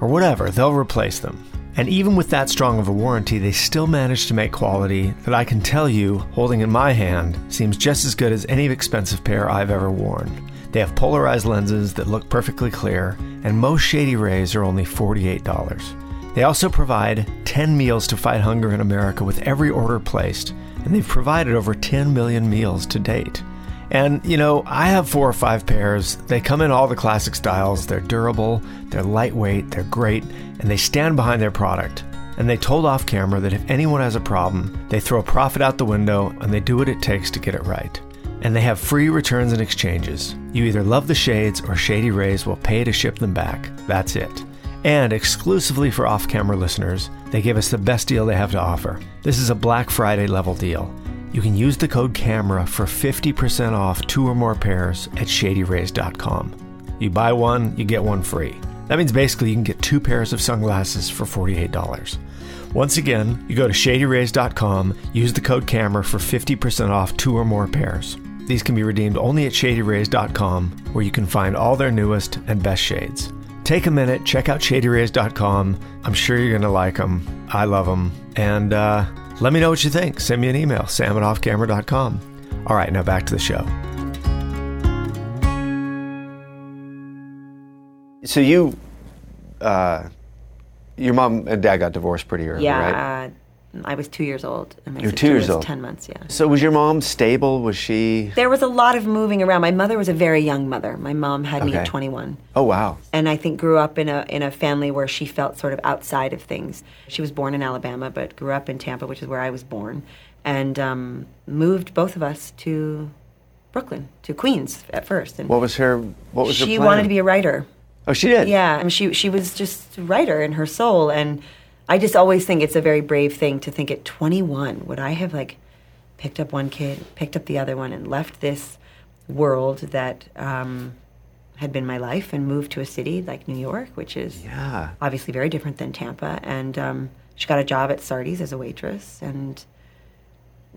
S1: or whatever, they'll replace them. And even with that strong of a warranty, they still manage to make quality that I can tell you, holding in my hand, seems just as good as any expensive pair I've ever worn. They have polarized lenses that look perfectly clear, and most shady rays are only $48. They also provide 10 meals to fight hunger in America with every order placed, and they've provided over 10 million meals to date. And, you know, I have four or five pairs. They come in all the classic styles. They're durable, they're lightweight, they're great, and they stand behind their product. And they told off camera that if anyone has a problem, they throw profit out the window and they do what it takes to get it right. And they have free returns and exchanges. You either love the shades or Shady Rays will pay to ship them back. That's it. And exclusively for off camera listeners, they give us the best deal they have to offer. This is a Black Friday level deal. You can use the code CAMERA for 50% off two or more pairs at shadyrays.com. You buy one, you get one free. That means basically you can get two pairs of sunglasses for $48. Once again, you go to shadyrays.com, use the code CAMERA for 50% off two or more pairs. These can be redeemed only at shadyrays.com, where you can find all their newest and best shades. Take a minute, check out shadyrays.com. I'm sure you're going to like them. I love them. And uh, let me know what you think. Send me an email, sam at offcamera.com. All right, now back to the show.
S3: So you, uh, your mom and dad got divorced pretty early, right?
S2: Yeah, uh, I was two years old. And my
S3: You were
S2: sister
S3: two years
S2: was
S3: old.
S2: Ten months, yeah.
S3: So was your mom stable? Was she?
S2: There was a lot of moving around. My mother was a very young mother. My mom had me at 21.
S3: Oh wow.
S2: and I think grew up in a in a family where she felt sort of outside of things. She was born in Alabama, but grew up in Tampa, which is where I was born, and um, moved both of us to Brooklyn, to Queens at first. And
S3: What was her? What was her
S2: she
S3: plan?
S2: wanted to be a writer.
S3: Oh, she did.
S2: Yeah, I mean, she she was just a writer in her soul, and I just always think it's a very brave thing to think at 21 would I have like picked up one kid, picked up the other one, and left this world that um, had been my life and moved to a city like New York, which is
S3: Yeah.
S2: obviously very different than Tampa. And um, she got a job at Sardi's as a waitress, and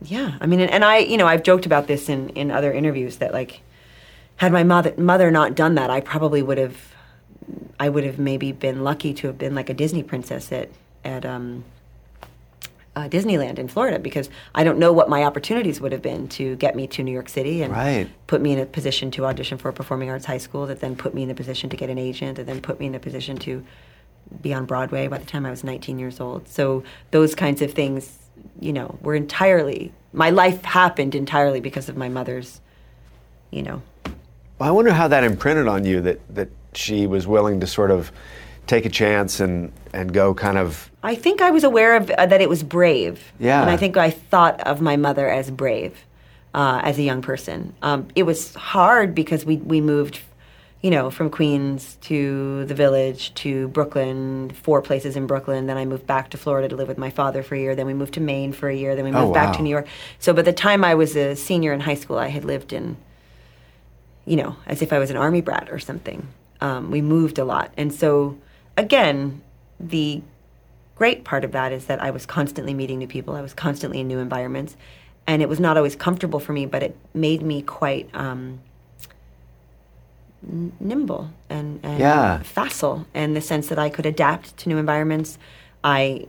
S2: yeah, I mean, and, and I, you know, I've joked about this in in other interviews that like, had my mother mother not done that, I probably would have, I would have maybe been lucky to have been like a Disney princess at at um, uh, Disneyland in Florida because I don't know what my opportunities would have been to get me to New York City and
S3: Right.
S2: put me in a position to audition for a performing arts high school that then put me in a position to get an agent and then put me in a position to be on Broadway by the time I was 19 years old. So those kinds of things, you know, were entirely my life happened entirely because of my mother's, you know,
S3: Well, I wonder how that imprinted on you that that she was willing to sort of take a chance and and go kind of
S2: I think I was aware of uh, that it was brave.
S3: Yeah.
S2: And I think I thought of my mother as brave uh, as a young person. Um, it was hard because we, we moved, you know, from Queens to the village to Brooklyn, four places in Brooklyn. Then I moved back to Florida to live with my father for a year. Then we moved to Maine for a year. Then we moved
S3: Oh,
S2: back to New York. So by the time I was a senior in high school, I had lived in, you know, as if I was an army brat or something. Um, we moved a lot. And so, again, the great part of that is that I was constantly meeting new people. I was constantly in new environments. And it was not always comfortable for me, but it made me quite um, n- nimble and, and
S3: Yeah.
S2: facile in the sense that I could adapt to new environments. I,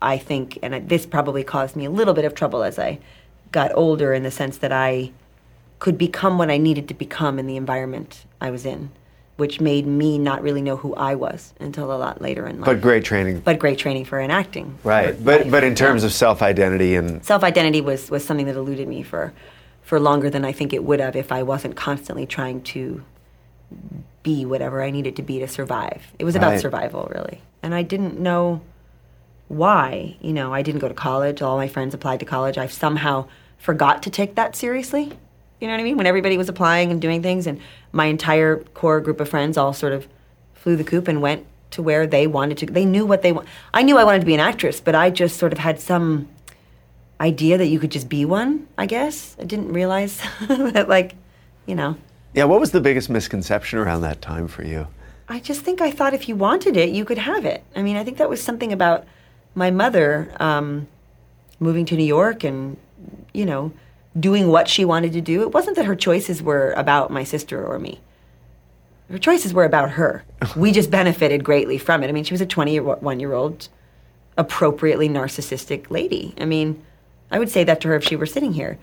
S2: I think, and this probably caused me a little bit of trouble as I got older in the sense that I could become what I needed to become in the environment I was in, which made me not really know who I was until a lot later in life.
S3: but great training.
S2: But great training for enacting.
S3: right. But but in terms of self identity and
S2: self identity was, was something that eluded me for for longer than I think it would have if I wasn't constantly trying to be whatever I needed to be to survive. It was about
S3: Right.
S2: survival really. And I didn't know why. You know, I didn't go to college. All my friends applied to college. I somehow forgot to take that seriously. You know what I mean? When everybody was applying and doing things, and my entire core group of friends all sort of flew the coop and went to where they wanted to. They knew what they want. I knew I wanted to be an actress, but I just sort of had some idea that you could just be one. I guess I didn't realize that, like, you know.
S1: Yeah, what was the biggest misconception around that time for you?
S2: I just think I thought if you wanted it, you could have it. I mean, I think that was something about my mother um, moving to New York and, you know, doing what she wanted to do. It wasn't that her choices were about my sister or me. Her choices were about her. we just benefited greatly from it. I mean, she was a 21 year old, appropriately narcissistic lady. I mean, I would say that to her if she were sitting here.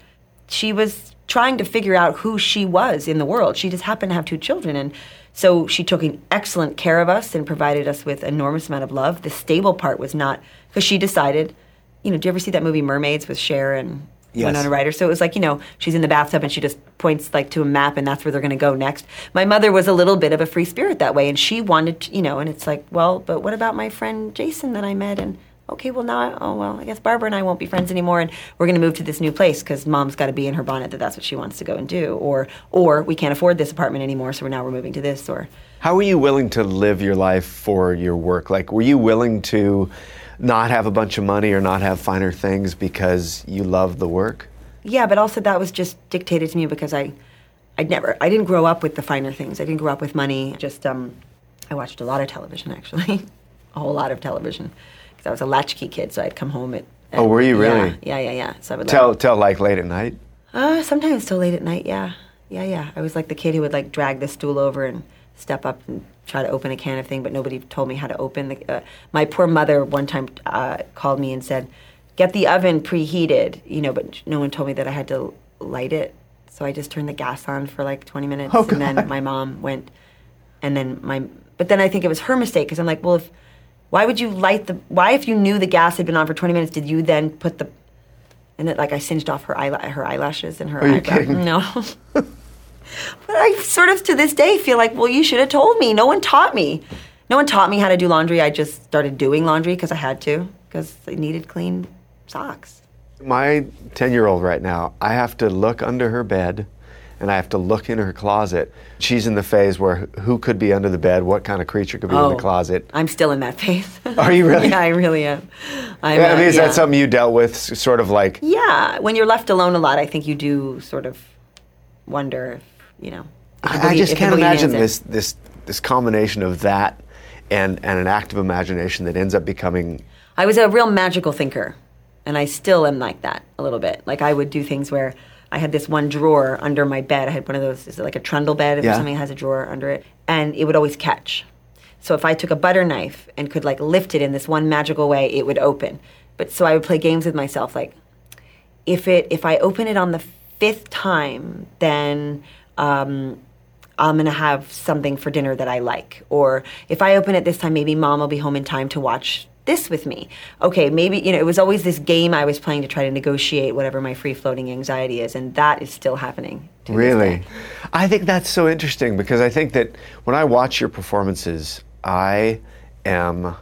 S2: She was trying to figure out who she was in the world. She just happened to have two children. And so she took an excellent care of us and provided us with enormous amount of love. The stable part was not, because she decided, you know, do you ever see that movie Mermaids with Cher and
S1: Yes.
S2: Winona Ryder? So it was like, you know, she's in the bathtub and she just points like to a map and that's where they're going to go next. My mother was a little bit of a free spirit that way and she wanted, to, you know, and it's like, well, but what about my friend Jason that I met and okay, well now, I, oh well, I guess Barbara and I won't be friends anymore, and we're going to move to this new place because mom's got to be in her bonnet that that's what she wants to go and do, or or we can't afford this apartment anymore, so we're now we're moving to this, or.
S1: How were you willing to live your life for your work? Like, were you willing to not have a bunch of money or not have finer things because you love the work?
S2: Yeah, but also that was just dictated to me because I, I never, I didn't grow up with the finer things. I didn't grow up with money. Just, um, I watched a lot of television actually, a whole lot of television, because I was a latchkey kid. So I'd come home at. at
S1: Oh, were you really?
S2: Yeah, yeah, yeah. yeah. So I would
S1: Till,
S2: like,
S1: till like late at night?
S2: uh, sometimes till late at night. Yeah, yeah, yeah. I was like the kid who would like drag the stool over and step up and try to open a can of thing, but nobody told me how to open the. Uh, my poor mother one time uh, called me and said, "Get the oven preheated," you know, but no one told me that I had to light it. So I just turned the gas on for like 20 minutes,
S1: Oh,
S2: and then my mom went, and then my. But then I think it was her mistake because I'm like, well, if why would you light the? Why, if you knew the gas had been on for 20 minutes, did you then put the? And it like I singed off her eyela- her eyelashes and her
S1: Are you
S2: eyebrow.
S1: kidding?
S2: No. But I sort of to this day feel like, well, you should have told me. No one taught me. No one taught me how to do laundry. I just started doing laundry because I had to, because I needed clean socks.
S1: My 10 year old right now, I have to look under her bed and I have to look in her closet. She's in the phase where who could be under the bed, what kind of creature could be in the closet.
S2: I'm still in that phase.
S1: Are you really?
S2: yeah, I really am. I'm,
S1: Yeah, I
S2: uh,
S1: mean, is
S2: yeah.
S1: that something you dealt with, sort of like,
S2: Yeah, when you're left alone a lot, I think you do sort of wonder, if, you know.
S1: I, I just can't imagine this, this, this combination of that and, and an active imagination that ends up becoming
S2: I was a real magical thinker, and I still am like that a little bit. Like I would do things where I had this one drawer under my bed. I had one of those, is it like a trundle bed? If
S1: Yeah.
S2: something has a drawer under it, and it would always catch. So if I took a butter knife and could like lift it in this one magical way, it would open. But so I would play games with myself, like if it if I open it on the fifth time, then um, I'm gonna have something for dinner that I like. Or if I open it this time, maybe mom will be home in time to watch this with me. Okay, maybe you know it was always this game I was playing to try to negotiate whatever my free floating anxiety is, and that is still happening. to
S1: Really? I think that's so interesting because I think that when I watch your performances, I am. I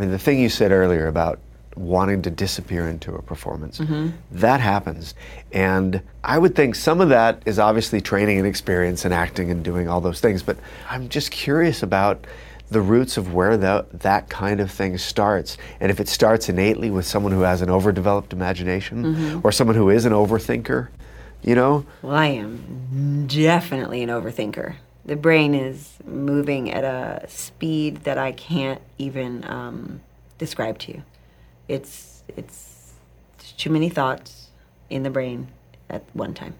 S1: mean, the thing you said earlier about wanting to disappear into a performance, that happens. And I would think some of that is obviously training and experience and acting and doing all those things, but I'm just curious about the roots of where that, that kind of thing starts. And if it starts innately with someone who has an overdeveloped imagination or someone who is an overthinker, you know?
S2: Well, I am definitely an overthinker. The brain is moving at a speed that I can't even um, describe to you. It's it's too many thoughts in the brain at one time.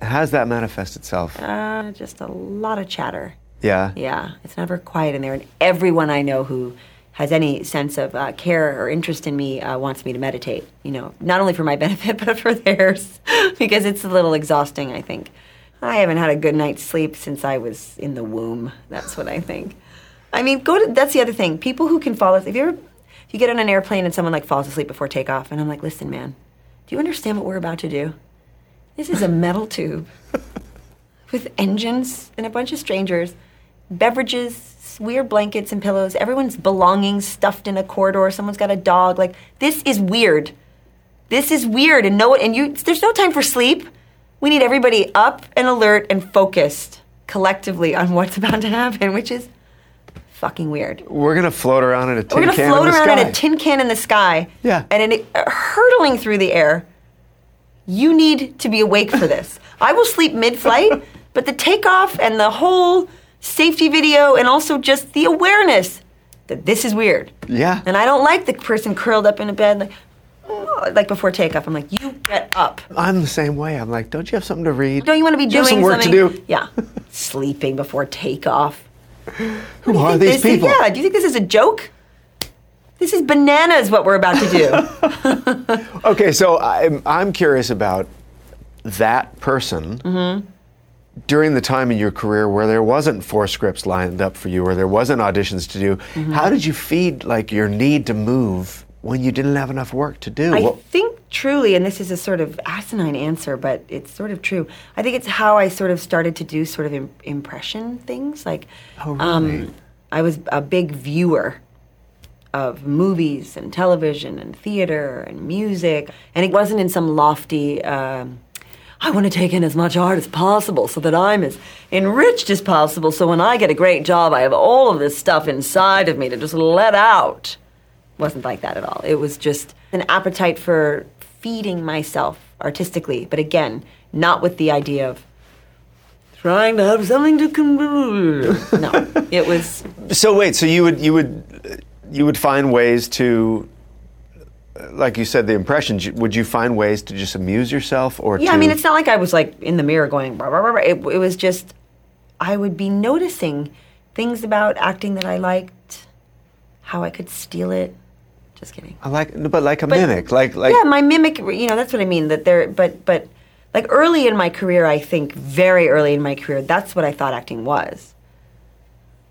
S1: How's that manifest itself?
S2: Uh, just a lot of chatter.
S1: Yeah.
S2: Yeah, it's never quiet in there. And everyone I know who has any sense of uh, care or interest in me uh, wants me to meditate. You know, not only for my benefit but for theirs, because it's a little exhausting. I think. I haven't had a good night's sleep since I was in the womb. That's what I think. I mean, go to. That's the other thing. People who can fall asleep. If you ever, if you get on an airplane and someone like falls asleep before takeoff, and I'm like, listen, man, do you understand what we're about to do? This is a metal tube with engines and a bunch of strangers, beverages, weird blankets and pillows, everyone's belongings stuffed in a corridor, someone's got a dog. Like this is weird. This is weird and no and you there's no time for sleep. we need everybody up and alert and focused collectively on what's about to happen, which is fucking weird.
S3: We're gonna float around in a tin can.
S2: We're gonna
S3: can
S2: float
S3: in the
S2: around
S3: sky.
S2: in a tin can in the sky.
S3: Yeah.
S2: And in, uh, hurtling through the air. You need to be awake for this. I will sleep mid-flight, but the takeoff and the whole safety video, and also just the awareness that this is weird.
S3: Yeah.
S2: And I don't like the person curled up in a bed like, "Oh," like before takeoff. I'm like, you get up.
S3: I'm the same way. I'm like, don't you have something to read?
S2: Don't you want to be
S3: you
S2: doing
S3: have some work
S2: something?
S3: to do?
S2: Yeah. Sleeping before takeoff.
S3: Who are these
S2: this
S3: people?
S2: yeah. Do you think this is a joke? This is bananas. What we're about to do.
S3: Okay, so I'm I'm curious about that person
S2: Mm-hmm.
S3: during the time in your career where there wasn't four scripts lined up for you, or there wasn't auditions to do.
S2: Mm-hmm.
S3: How did you feed like your need to move when you didn't have enough work to do?
S2: I
S3: What-
S2: think truly, and this is a sort of asinine answer, but it's sort of true. I think it's how I sort of started to do sort of im- impression things. Like,
S3: Oh, really?
S2: um, I was a big viewer of movies and television and theater and music, and it wasn't in some lofty. Um, I want to take in as much art as possible so that I'm as enriched as possible. So when I get a great job, I have all of this stuff inside of me to just let out wasn't like that at all. It was just an appetite for feeding myself artistically, but again, not with the idea of trying to have something to com- No, it was
S3: So wait, so you would you would you would find ways to, like you said, the impressions. Would you find ways to just amuse yourself, or
S2: yeah.
S3: to,
S2: I mean, it's not like I was like in the mirror going. Blah, blah, blah, blah. It, it was just I would be noticing things about acting that I liked, how I could steal it. Just kidding.
S3: I like, but like a
S2: But-
S3: mimic, like like
S2: yeah, my mimic. You know, that's what I mean. That there, but but like early in my career, I think very early in my career, that's what I thought acting was.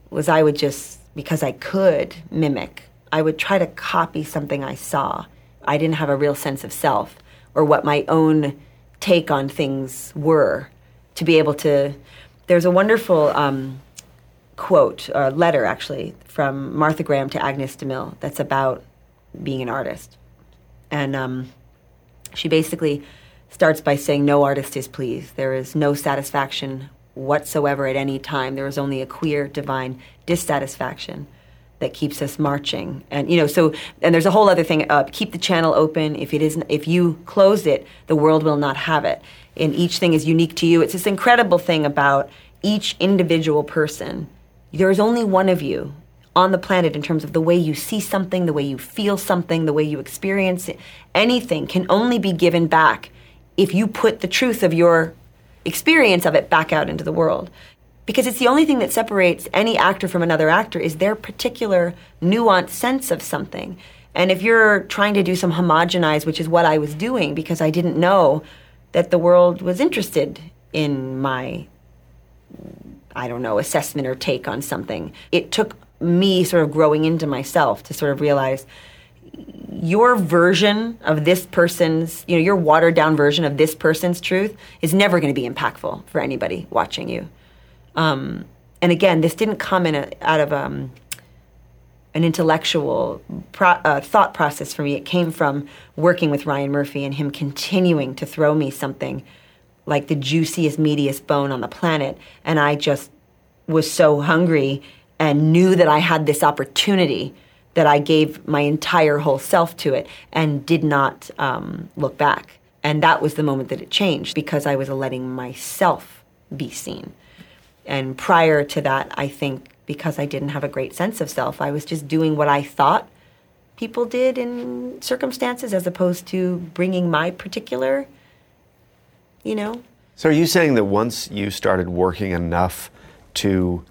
S2: Was I would just because I could mimic, I would try to copy something I saw. I didn't have a real sense of self or what my own take on things were to be able to. There's a wonderful. Um, quote, a letter actually, from Martha Graham to Agnes DeMille that's about being an artist. And um, she basically starts by saying, No artist is pleased. There is no satisfaction whatsoever at any time. There is only a queer, divine dissatisfaction that keeps us marching. And you know, so and there's a whole other thing. Uh, keep the channel open. If it isn't, if you close it, the world will not have it. And each thing is unique to you. It's this incredible thing about each individual person. There is only one of you on the planet in terms of the way you see something, the way you feel something, the way you experience it. Anything can only be given back if you put the truth of your experience of it back out into the world. Because it's the only thing that separates any actor from another actor is their particular nuanced sense of something. And if you're trying to do some homogenize, which is what I was doing because I didn't know that the world was interested in my I don't know, assessment or take on something. It took me sort of growing into myself to sort of realize your version of this person's, you know, your watered down version of this person's truth is never going to be impactful for anybody watching you. Um, and again, this didn't come in a, out of um, an intellectual pro- uh, thought process for me. It came from working with Ryan Murphy and him continuing to throw me something like the juiciest, meatiest bone on the planet. And I just was so hungry and knew that I had this opportunity that I gave my entire whole self to it and did not um, look back. And that was the moment that it changed because I was letting myself be seen. And prior to that, I think because I didn't have a great sense of self, I was just doing what I thought people did in circumstances as opposed to bringing my particular, you know,
S3: So are you saying that once you started working enough to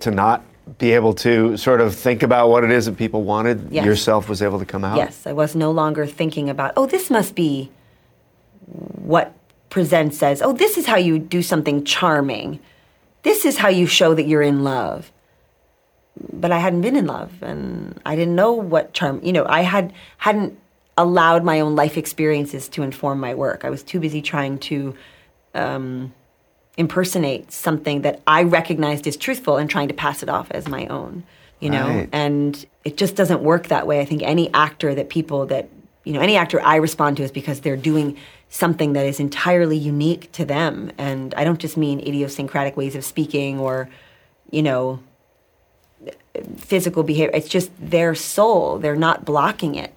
S3: to not be able to sort of think about what it is that people wanted,
S2: Yes.
S3: yourself was able to come out?
S2: Yes, I was no longer thinking about, oh, this must be what Present says, oh, this is how you do something charming. This is how you show that you're in love. But I hadn't been in love and I didn't know what charm, you know, I had hadn't allowed my own life experiences to inform my work. I was too busy trying to um, impersonate something that I recognized as truthful and trying to pass it off as my own, you know?
S3: Right.
S2: And it just doesn't work that way. I think any actor that people that you know, any actor I respond to is because they're doing something that is entirely unique to them. And I don't just mean idiosyncratic ways of speaking or, you know, physical behavior. It's just their soul. They're not blocking it.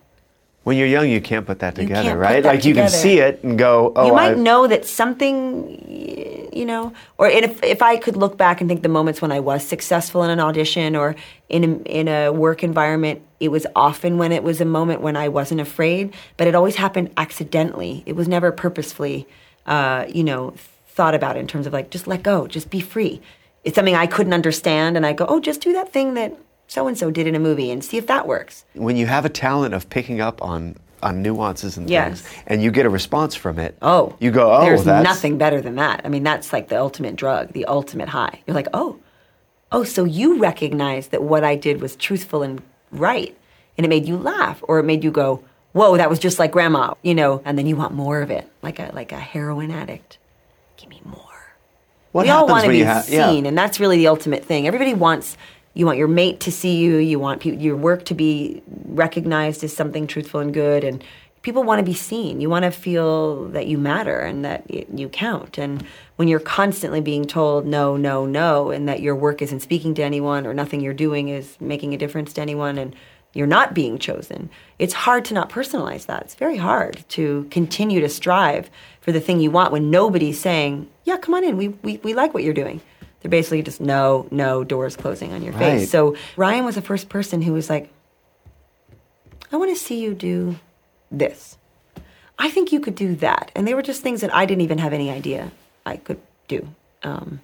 S1: When you're young, you can't put that together, right?
S2: that
S1: like you can see it and go, "Oh,
S2: you might
S1: I,
S2: know that something, you know, or if if I could look back and think the moments when I was successful in an audition or in a, in a work environment, it was often when it was a moment when I wasn't afraid, but it always happened accidentally. It was never purposefully, uh, you know, thought about in terms of like just let go, just be free. It's something I couldn't understand, and I go, oh, just do that thing that so and so did in a movie and see if that works.
S1: when you have a talent of picking up on on nuances and
S2: Yes.
S1: things, and you get a response from it,
S2: Oh,
S1: you go, "Oh,
S2: there's
S1: that's
S2: nothing better than that. I mean, that's like the ultimate drug, the ultimate high. You're like, oh, oh, so you recognize that what I did was truthful and right, and it made you laugh, or it made you go, whoa, that was just like grandma, you know, and then you want more of it, like a like a heroin addict. Give me more.
S1: What
S2: we all want to be
S1: ha- yeah.
S2: seen, and that's really the ultimate thing. Everybody wants. You want your mate to see you. You want pe- your work to be recognized as something truthful and good, and people want to be seen. You want to feel that you matter and that you count. And when you're constantly being told no, no, no, and that your work isn't speaking to anyone or nothing you're doing is making a difference to anyone, and you're not being chosen, it's hard to not personalize that. It's very hard to continue to strive for the thing you want when nobody's saying, "Yeah, come on in. We we, we like what you're doing." They're basically just no, no, doors closing on your
S1: Right.
S2: face. So Ryan was the first person who was like, I want to see you do this. I think you could do that. And they were just things that I didn't even have any idea I could do um,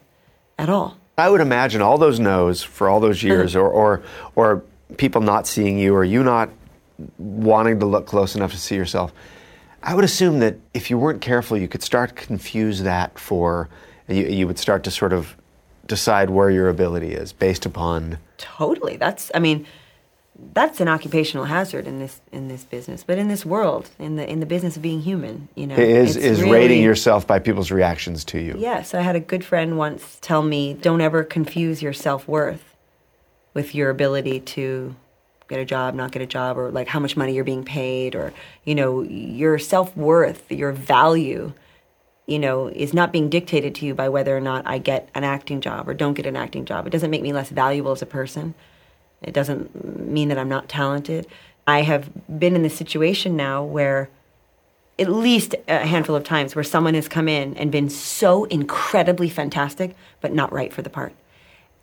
S2: at all.
S1: I would imagine all those no's for all those years,
S2: Uh-huh.
S1: or, or or people not seeing you, or you not wanting to look close enough to see yourself. I would assume that if you weren't careful, you could start to confuse that for you, you would start to sort of decide where your ability is based upon
S2: Totally. That's, I mean, that's an occupational hazard in this in this business, but in this world, in the in the business of being human, you know,
S1: is
S2: it's
S1: is
S2: really-
S1: rating yourself by people's reactions to you.
S2: Yes, I had a good friend once tell me, don't ever confuse your self worth with your ability to get a job, not get a job, or like how much money you're being paid, or, you know, your self worth, your value, you know, is not being dictated to you by whether or not I get an acting job or don't get an acting job. It doesn't make me less valuable as a person. It doesn't mean that I'm not talented. I have been in this situation now where at least a handful of times where someone has come in and been so incredibly fantastic but not right for the part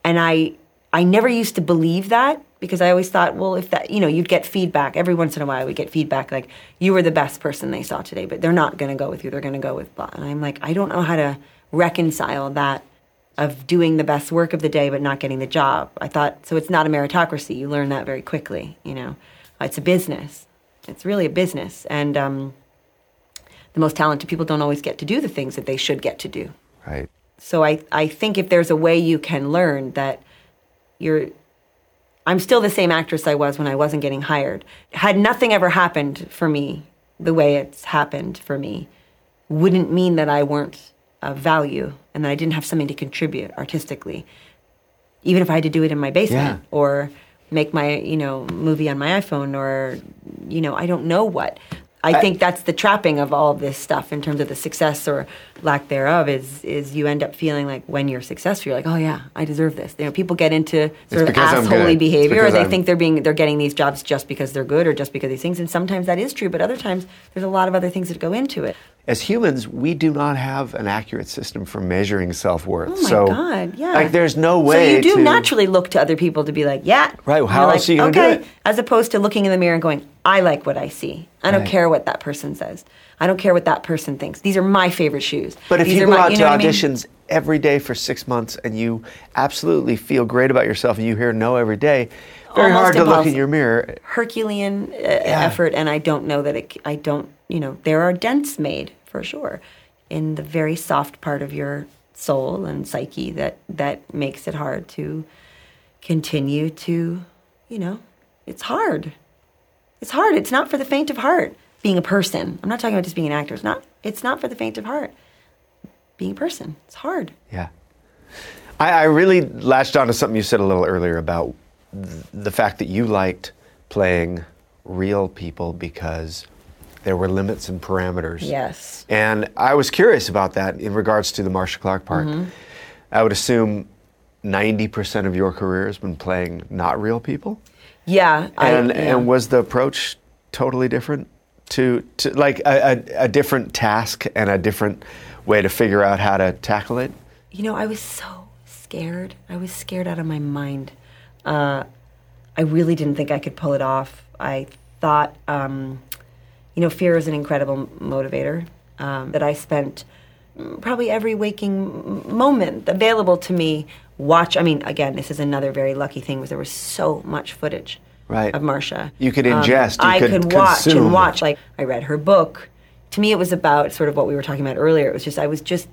S2: and i i never used to believe that because i always thought well if that you know you'd get feedback every once in a while we get feedback like you were the best person they saw today but they're not going to go with you they're going to go with blah and i'm like i don't know how to reconcile that of doing the best work of the day but not getting the job i thought so it's not a meritocracy you learn that very quickly you know it's a business it's really a business and um, the most talented people don't always get to do the things that they should get to do.
S1: Right.
S2: So I, I think if there's a way you can learn that you're I'm still the same actress I was when I wasn't getting hired. Had nothing ever happened for me the way it's happened for me, wouldn't mean that I weren't of value and that I didn't have something to contribute artistically. Even if I had to do it in my basement
S1: Yeah.
S2: or make my, you know, movie on my iPhone or you know, I don't know what. I, think that's the trapping of all of this stuff in terms of the success or lack thereof is is you end up feeling like when you're successful you're like oh yeah I deserve this. You know people get into sort of assholey behavior or they
S1: I'm-
S2: think they're being they're getting these jobs just because they're good or just because of these things and sometimes that is true but other times there's a lot of other things that go into it
S1: As humans, we do not have an accurate system for measuring self worth.
S2: oh my
S1: so,
S2: god yeah
S1: Like, there's no way.
S2: so you do
S1: to,
S2: naturally look to other people to be like yeah
S1: Right,
S2: And
S1: how else are you gonna do
S2: okay
S1: it?
S2: as opposed to looking in the mirror and going I like what I see I don't
S1: Right.
S2: care what that person says I don't care what that person thinks these are my favorite shoes
S1: But if
S2: These
S1: you go
S2: my-
S1: out
S2: you
S1: to
S2: know what I mean?
S1: auditions every day for six months and you absolutely feel great about yourself and you hear no every day, very
S2: Almost
S1: hard to look in your mirror.
S2: Herculean uh, effort, and I don't know that it. I don't. You know, there are dents made for sure in the very soft part of your soul and psyche that that makes it hard to continue to. You know, it's hard. It's hard. It's not for the faint of heart. Being a person. I'm not talking about just being an actor. It's not. It's not for the faint of heart. Being a person. It's hard.
S1: Yeah. I, I really latched on to something you said a little earlier about th- the fact that you liked playing real people because there were limits and parameters.
S2: Yes.
S1: And I was curious about that in regards to the Marcia Clark part.
S2: Mm-hmm.
S1: I would assume 90% of your career has been playing not real people.
S2: Yeah.
S1: And,
S2: I, yeah.
S1: and was the approach totally different to, to like a, a, a different task and a different way to figure out how to tackle it?
S2: You know, I was so scared. I was scared out of my mind. Uh, I really didn't think I could pull it off. I thought, um, you know, fear is an incredible motivator. Um, that I spent mm, probably every waking moment available to me watch. I mean, again, this is another very lucky thing was there was so much footage
S1: Right.
S2: of Marcia.
S1: You could ingest, you
S2: I
S1: could
S2: watch
S1: consume.
S2: and watch. Like I read her book. To me, it was about sort of what we were talking about earlier. It was just I was just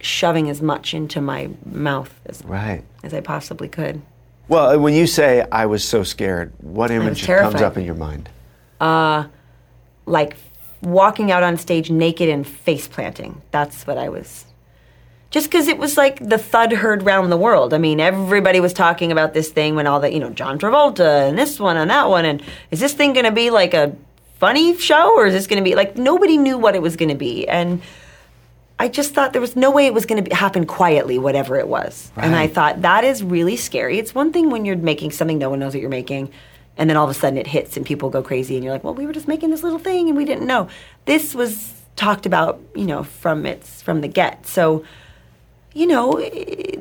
S2: shoving as much into my mouth as
S1: Right.
S2: as I possibly could.
S1: Well, when you say I was so scared, what image comes up in your mind?
S2: Like walking out on stage naked and face planting. That's what I was. Just because it was like the thud heard round the world. I mean, everybody was talking about this thing when all the, you know, John Travolta and this one and that one. And is this thing going to be like a funny show or is this going to be like nobody knew what it was going to be? And I just thought there was no way it was going to happen quietly, whatever it was. And I thought that is really scary. It's one thing when you're making something no one knows what you're making, and then all of a sudden it hits and people go crazy, and you're like, "Well, we were just making this little thing and we didn't know." This was talked about, you know, from its from the get. So, you know, eh,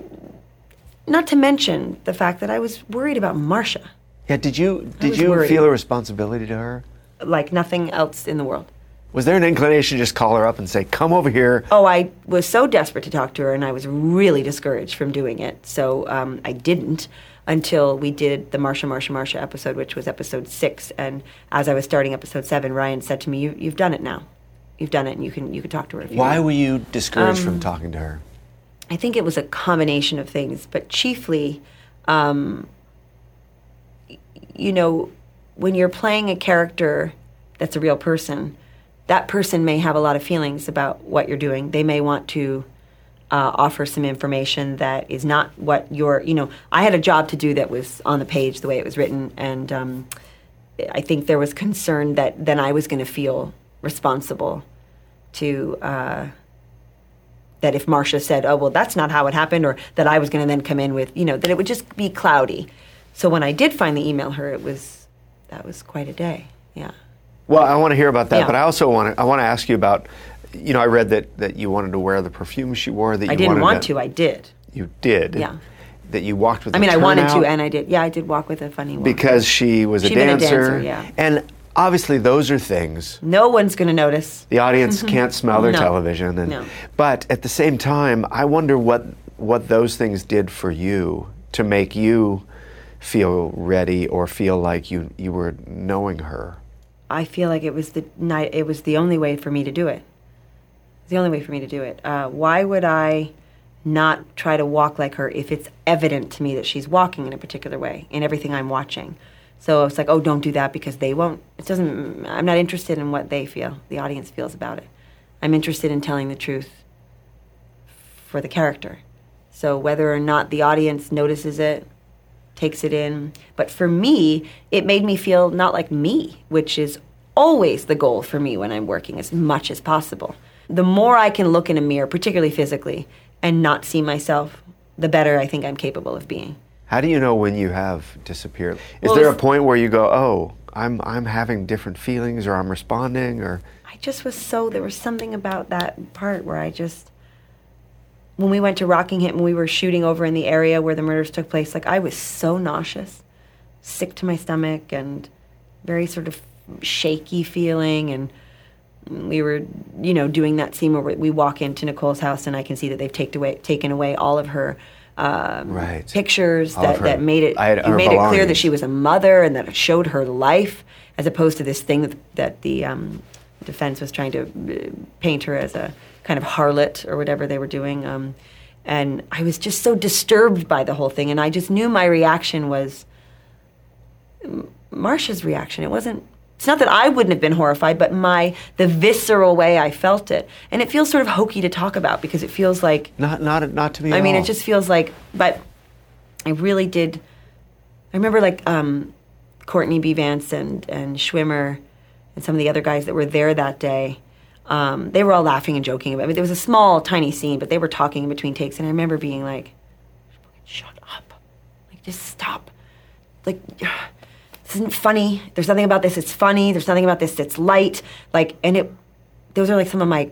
S2: not to mention the fact that I was worried about Marcia,
S1: Yeah, did you did you
S2: worried.
S1: feel a responsibility to her?
S2: like nothing else in the world.
S1: Was there an inclination to just call her up and say, "Come over here"?
S2: Oh, I was so desperate to talk to her, and I was really discouraged from doing it. So um, I didn't until we did the Marcia, Marcia, Marcia episode, which was episode six. And as I was starting episode seven, Ryan said to me, you, "You've done it now. You've done it, and you can you can talk to her."
S1: Why
S2: want."
S1: were you discouraged
S2: Um,
S1: from talking to her?
S2: I think it was a combination of things, but chiefly, um, you know, when you're playing a character that's a real person, that person may have a lot of feelings about what you're doing. They may want to uh, offer some information that is not what you're, you know, I had a job to do that was on the page the way it was written, and um, I think there was concern that then I was going to feel responsible to. Uh, that if Marcia said, "Oh, well, that's not how it happened," or that I was going to then come in with, you know, that it would just be cloudy. So when I did finally email her, it was that was quite a day. Yeah.
S1: Well, I want to hear about that,
S2: Yeah.
S1: but I also want to I want to ask you about. You know, I read that that you wanted to wear the perfume she wore. That
S2: I
S1: you
S2: didn't want to. I did.
S1: You did.
S2: Yeah.
S1: That you walked with.
S2: I mean, I wanted to, and I did. Yeah, I did walk with a funny one.
S1: because she was a
S2: She'd been a
S1: dancer.
S2: dancer, yeah.
S1: And obviously, those are things
S2: no one's going to notice.
S1: the audience can't smell their.
S2: No.
S1: television. And,
S2: No.
S1: But at the same time, I wonder what what those things did for you to make you feel ready or feel like you you were knowing her.
S2: I feel like it was the night. It was the only way for me to do it. The only way for me to do it. Uh, why would I not try to walk like her if it's evident to me that she's walking in a particular way in everything I'm watching? So it's like, oh, don't do that because they won't. It doesn't. I'm not interested in what they feel. The audience feels about it. I'm interested in telling the truth for the character. So whether or not the audience notices it, takes it in. But for me, it made me feel not like me, which is always the goal for me when I'm working as much as possible. The more I can look in a mirror, particularly physically, and not see myself, the better I think I'm capable of being.
S1: How do you know when you have disappeared? Is
S2: Well,
S1: there a point where you go, "Oh, I'm I'm having different feelings or I'm responding or
S2: I just was so there was something about that part where I just when we went to Rockingham and we were shooting over in the area where the murders took place, like I was so nauseous, sick to my stomach and very sort of shaky feeling and we were, you know, doing that scene where we walk into Nicole's house and I can see that they've taken away taken away all of her um,
S1: Right.
S2: pictures
S1: All
S2: that,
S1: her-
S2: that made it
S1: I had-
S2: it made it clear that she was a mother and that it showed her life as opposed to this thing that, that the um, defense was trying to uh, paint her as a kind of harlot or whatever they were doing. Um, and I was just so disturbed by the whole thing, and I just knew my reaction was Marcia's reaction. It wasn't. It's not that I wouldn't have been horrified, but my the visceral way I felt it, and it feels sort of hokey to talk about because it feels like
S1: not not not to me?
S2: I mean,
S1: all.
S2: it just feels like, but I really did. I remember like um, Courtney B. Vance and and Schwimmer and some of the other guys that were there that day. Um, they were all laughing and joking about. I mean, there was a small, tiny scene, but they were talking in between takes, and I remember being like, "Shut up! Like, just stop! Like, isn't funny. There's nothing about this It's funny. There's nothing about this It's light. Like, and it, those are like some of my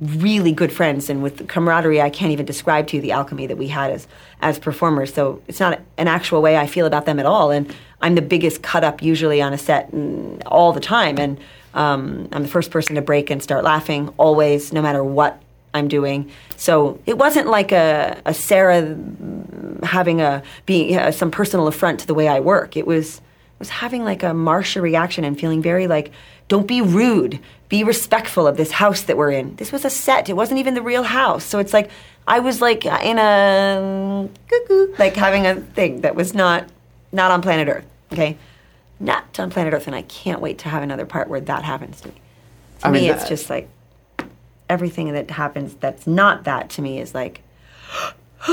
S2: really good friends, and with camaraderie, I can't even describe to you the alchemy that we had as as performers. So it's not an actual way I feel about them at all. And I'm the biggest cut up usually on a set and all the time, and um, I'm the first person to break and start laughing always, no matter what I'm doing. So it wasn't like a, a Sarah having a being uh, some personal affront to the way I work. It was was having like a Marcia reaction and feeling very like, don't be rude, be respectful of this house that we're in. This was a set. It wasn't even the real house. So it's like I was like in a cuckoo, like having a thing that was not not on planet Earth. Okay, not on planet Earth, and I can't wait to have another part where that happens to me. To
S1: I
S2: me,
S1: mean,
S2: it's
S1: that-
S2: just like everything that happens that's not that to me is like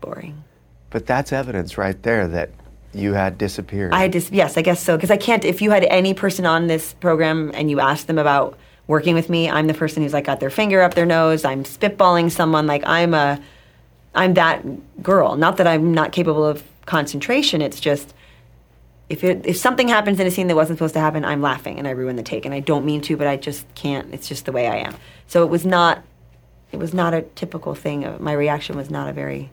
S2: boring.
S1: But that's evidence right there that you had disappeared.
S2: I just yes, I guess so because I can't. If you had any person on this program and you asked them about working with me, I'm the person who's like got their finger up their nose. I'm spitballing someone like I'm a, I'm that girl. Not that I'm not capable of concentration. It's just if it if something happens in a scene that wasn't supposed to happen, I'm laughing and I ruin the take. And I don't mean to, but I just can't. It's just the way I am. So it was not, it was not a typical thing. Uh, my reaction was not a very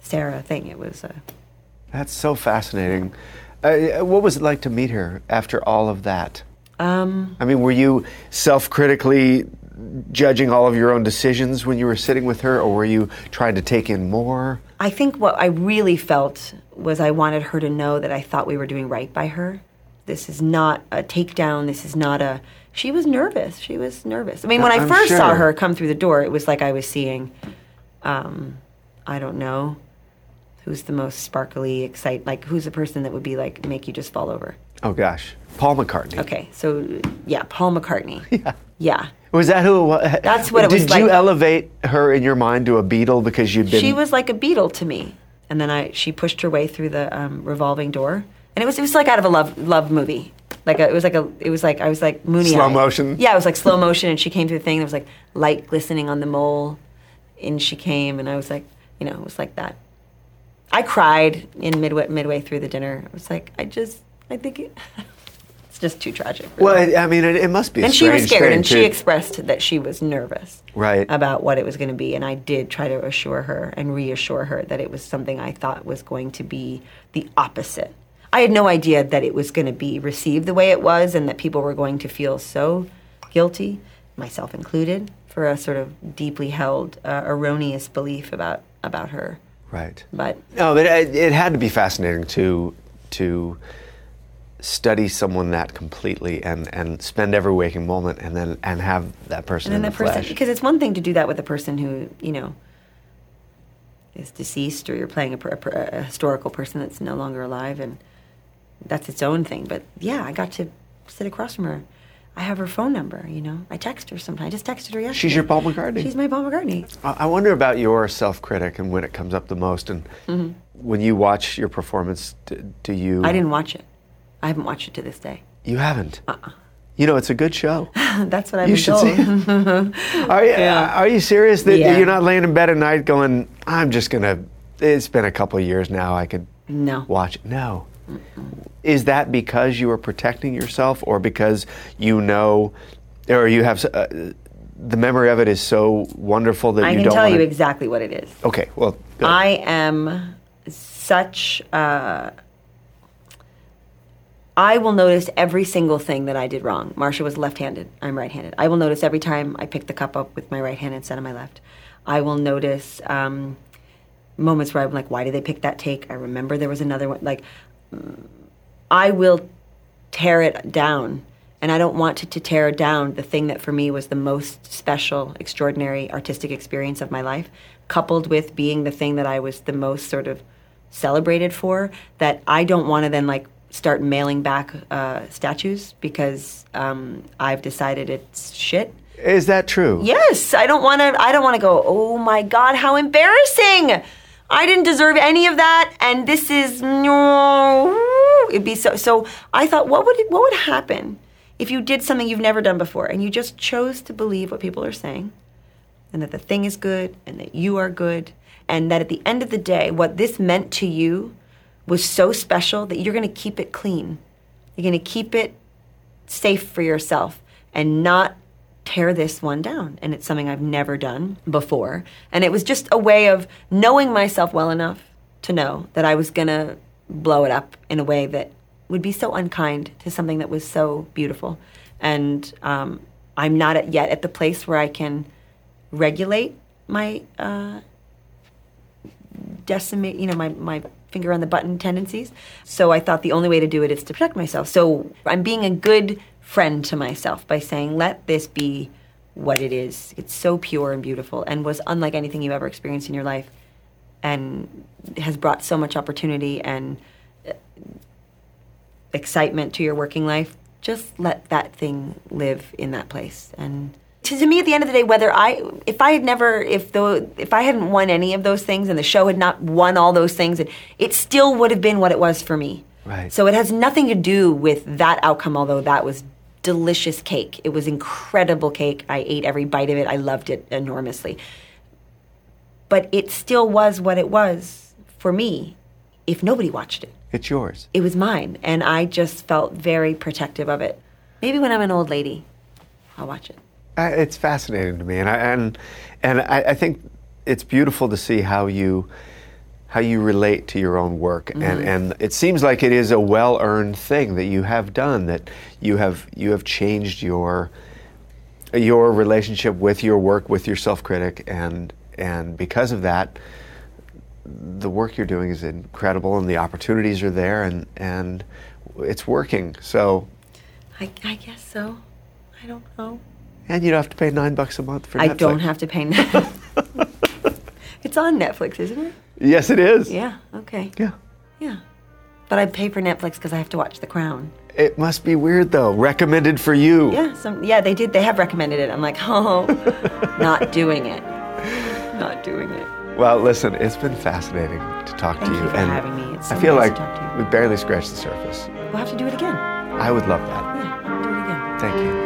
S2: Sarah thing. It was a.
S1: That's so fascinating. Uh, what was it like to meet her after all of that?
S2: Um,
S1: I mean, were you self critically judging all of your own decisions when you were sitting with her, or were you trying to take in more?
S2: I think what I really felt was I wanted her to know that I thought we were doing right by her. This is not a takedown. This is not a. She was nervous. She was nervous. I mean, when I
S1: I'm
S2: first saw her come through the door, it was like I was seeing, um, I don't know, who's the most sparkly, excite, like who's the person that would be like make you just fall over.
S1: Oh gosh, Paul McCartney.
S2: Okay, so yeah, Paul McCartney.
S1: Yeah.
S2: Yeah.
S1: Was that who it was?
S2: That's what it was
S1: Did you
S2: like.
S1: elevate her in your mind to a Beatle because you'd been?
S2: She was like a Beatle to me. And then I she pushed her way through the um, revolving door, and it was it was like out of a love love movie. Like a, it was like a it was like I was like moony
S1: Slow motion?
S2: Yeah, it was like slow motion, and she came through the thing. There was like light glistening on the mole, and she came, and I was like, you know, it was like that. I cried in midway midway through the dinner. I was like, I just I think it, it's just too tragic.
S1: Well, I- I mean, it, it must be.
S2: And she was scared, and she expressed that she was nervous
S1: Right.
S2: about what it was going to be. And I did try to assure her and reassure her that it was something I thought was going to be the opposite. I had no idea that it was going to be received the way it was, and that people were going to feel so guilty, myself included, for a sort of deeply held, uh, erroneous belief about about her.
S1: Right.
S2: But
S1: No, but it, it had to be fascinating to to study someone that completely and and spend every waking moment and then and have that person
S2: and then
S1: in
S2: that
S1: the
S2: person,
S1: flesh.
S2: because it's one thing to do that with a person who you know is deceased, or you're playing a, a, a historical person that's no longer alive, and that's its own thing. But yeah, I got to sit across from her. I have her phone number. You know, I text her sometimes. I just texted her yesterday.
S1: She's your Paul McCartney.
S2: She's my Paul McCartney.
S1: I I wonder about your self-critic and when it comes up the most, and when you watch your performance, do, do you?
S2: Mm-hmm. I didn't watch it. I haven't watched it to this day.
S1: You haven't. Uh uh. You know, it's a good show.
S2: that's what I've
S1: you
S2: been
S1: should
S2: told.
S1: see. it. are you? Are you serious that
S2: Yeah.
S1: you're not laying in bed at night going, "I'm just gonna"? It's been a couple of years now. I could
S2: No.
S1: watch it. No. Is that because you are protecting yourself, or because you know, or you have uh, the memory of it is so wonderful that
S2: I
S1: you
S2: can
S1: don't
S2: tell
S1: wanna,
S2: you exactly what it is.
S1: Okay, well, good.
S2: I am such. Uh, I will notice every single thing that I did wrong. Marcia was left-handed. I'm right-handed. I will notice every time I pick the cup up with my right hand instead of my left. I will notice um, moments where I'm like, "Why did they pick that take?" I remember there was another one. Like, I will tear it down. And I don't want to, to tear down the thing that for me was the most special, extraordinary artistic experience of my life, coupled with being the thing that I was the most sort of celebrated for. That I don't want to then like start mailing back uh, statues because um, I've decided it's shit.
S1: is that true?
S2: Yes, I don't want to. I don't want to go. Oh my God, how embarrassing! I didn't deserve any of that, and this is no. It'd be so. So I thought, what would it, what would happen if you did something you've never done before and you just chose to believe what people are saying and that the thing is good and that you are good and that at the end of the day what this meant to you was so special that you're going to keep it clean. You're going to keep it safe for yourself and not tear this one down. And it's something I've never done before. And it was just a way of knowing myself well enough to know that I was going to blow it up in a way that would be so unkind to something that was so beautiful. And um, I'm not at, yet at the place where I can regulate my uh, decimate, you know, my, my finger on the button tendencies. So I thought the only way to do it is to protect myself. So I'm being a good friend to myself by saying, let this be what it is. It's so pure and beautiful and was unlike anything you ever experienced in your life and has brought so much opportunity and uh, excitement to your working life. Just let that thing live in that place and to, me at the end of the day whether i if i had never if the if i hadn't won any of those things and the show had not won all those things it, it still would have been what it was for me
S3: Right.
S2: so it has nothing to do with that outcome although that was delicious cake. It was incredible cake. I ate every bite of it. I loved it enormously. But it still was what it was for me if nobody watched it.
S3: It's yours.
S2: it was mine and i just felt very protective of it. Maybe when i'm an old lady i'll watch it.
S3: I, it's fascinating to me, and I, and and I, I think it's beautiful to see how you how you relate to your own work, and mm-hmm. and it seems like it is a well earned thing that you have done that you have you have changed your your relationship with your work with your self critic, and and because of that. The work you're doing is incredible, and the opportunities are there, and, and it's working. So,
S2: I, I guess so. I don't know.
S3: and you don't have to pay nine bucks a month for
S2: I
S3: Netflix.
S2: don't have to pay. it's on Netflix, isn't it?
S3: Yes, it is.
S2: Yeah. Okay.
S3: Yeah.
S2: Yeah. But I pay for Netflix because I have to watch The Crown.
S3: It must be weird though. Recommended for you.
S2: Yeah. Some. Yeah. They did. They have recommended it. I'm like, oh, not doing it. Not doing it.
S3: Well, listen, it's been fascinating to talk
S2: Thank
S3: to you.
S2: you for
S3: and
S2: having me. It's so
S3: I feel
S2: nice
S3: like
S2: to talk to you.
S3: we barely scratched the surface.
S2: We'll have to do it again.
S3: I would love that.
S2: Yeah. Do it again. Thank you.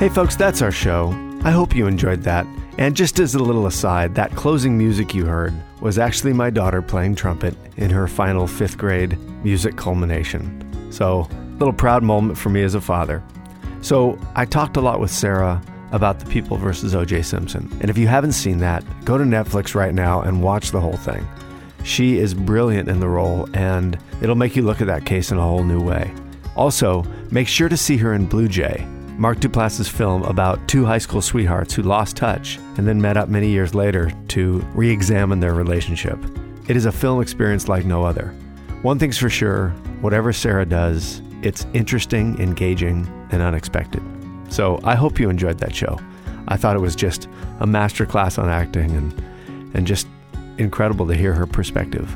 S1: Hey, folks, that's our show. I hope you enjoyed that. And just as a little aside, that closing music you heard was actually my daughter playing trumpet in her final fifth grade music culmination. So, a little proud moment for me as a father. So, I talked a lot with Sarah about the People versus OJ Simpson. And if you haven't seen that, go to Netflix right now and watch the whole thing. She is brilliant in the role, and it'll make you look at that case in a whole new way. Also, make sure to see her in Blue Jay, Mark Duplass's film about two high school sweethearts who lost touch and then met up many years later to re examine their relationship. It is a film experience like no other. One thing's for sure whatever Sarah does, it's interesting, engaging, and unexpected. So I hope you enjoyed that show. I thought it was just a masterclass on acting and, and just incredible to hear her perspective.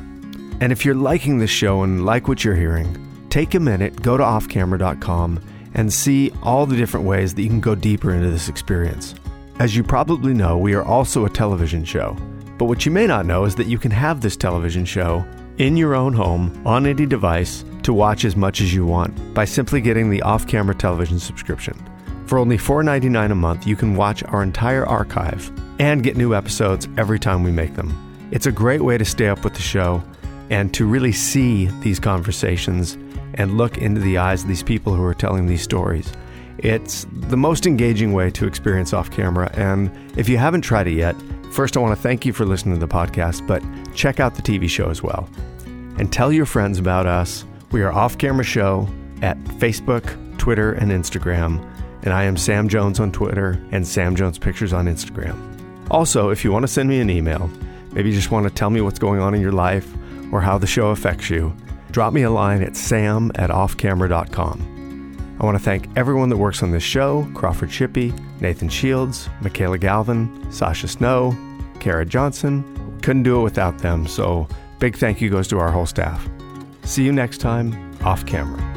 S1: And if you're liking this show and like what you're hearing, take a minute, go to offcamera.com, and see all the different ways that you can go deeper into this experience. As you probably know, we are also a television show. But what you may not know is that you can have this television show in your own home on any device to watch as much as you want by simply getting the off camera television subscription. For only $4.99 a month, you can watch our entire archive and get new episodes every time we make them. It's a great way to stay up with the show and to really see these conversations and look into the eyes of these people who are telling these stories. It's the most engaging way to experience off camera. And if you haven't tried it yet, first I want to thank you for listening to the podcast, but check out the TV show as well. And tell your friends about us. We are Off Camera Show at Facebook, Twitter, and Instagram. And I am Sam Jones on Twitter and Sam Jones Pictures on Instagram. Also, if you want to send me an email, maybe you just want to tell me what's going on in your life or how the show affects you, drop me a line at sam at offcamera.com. I want to thank everyone that works on this show Crawford Shippey, Nathan Shields, Michaela Galvin, Sasha Snow, Kara Johnson. Couldn't do it without them, so Big thank you goes to our whole staff. See you next time, off camera.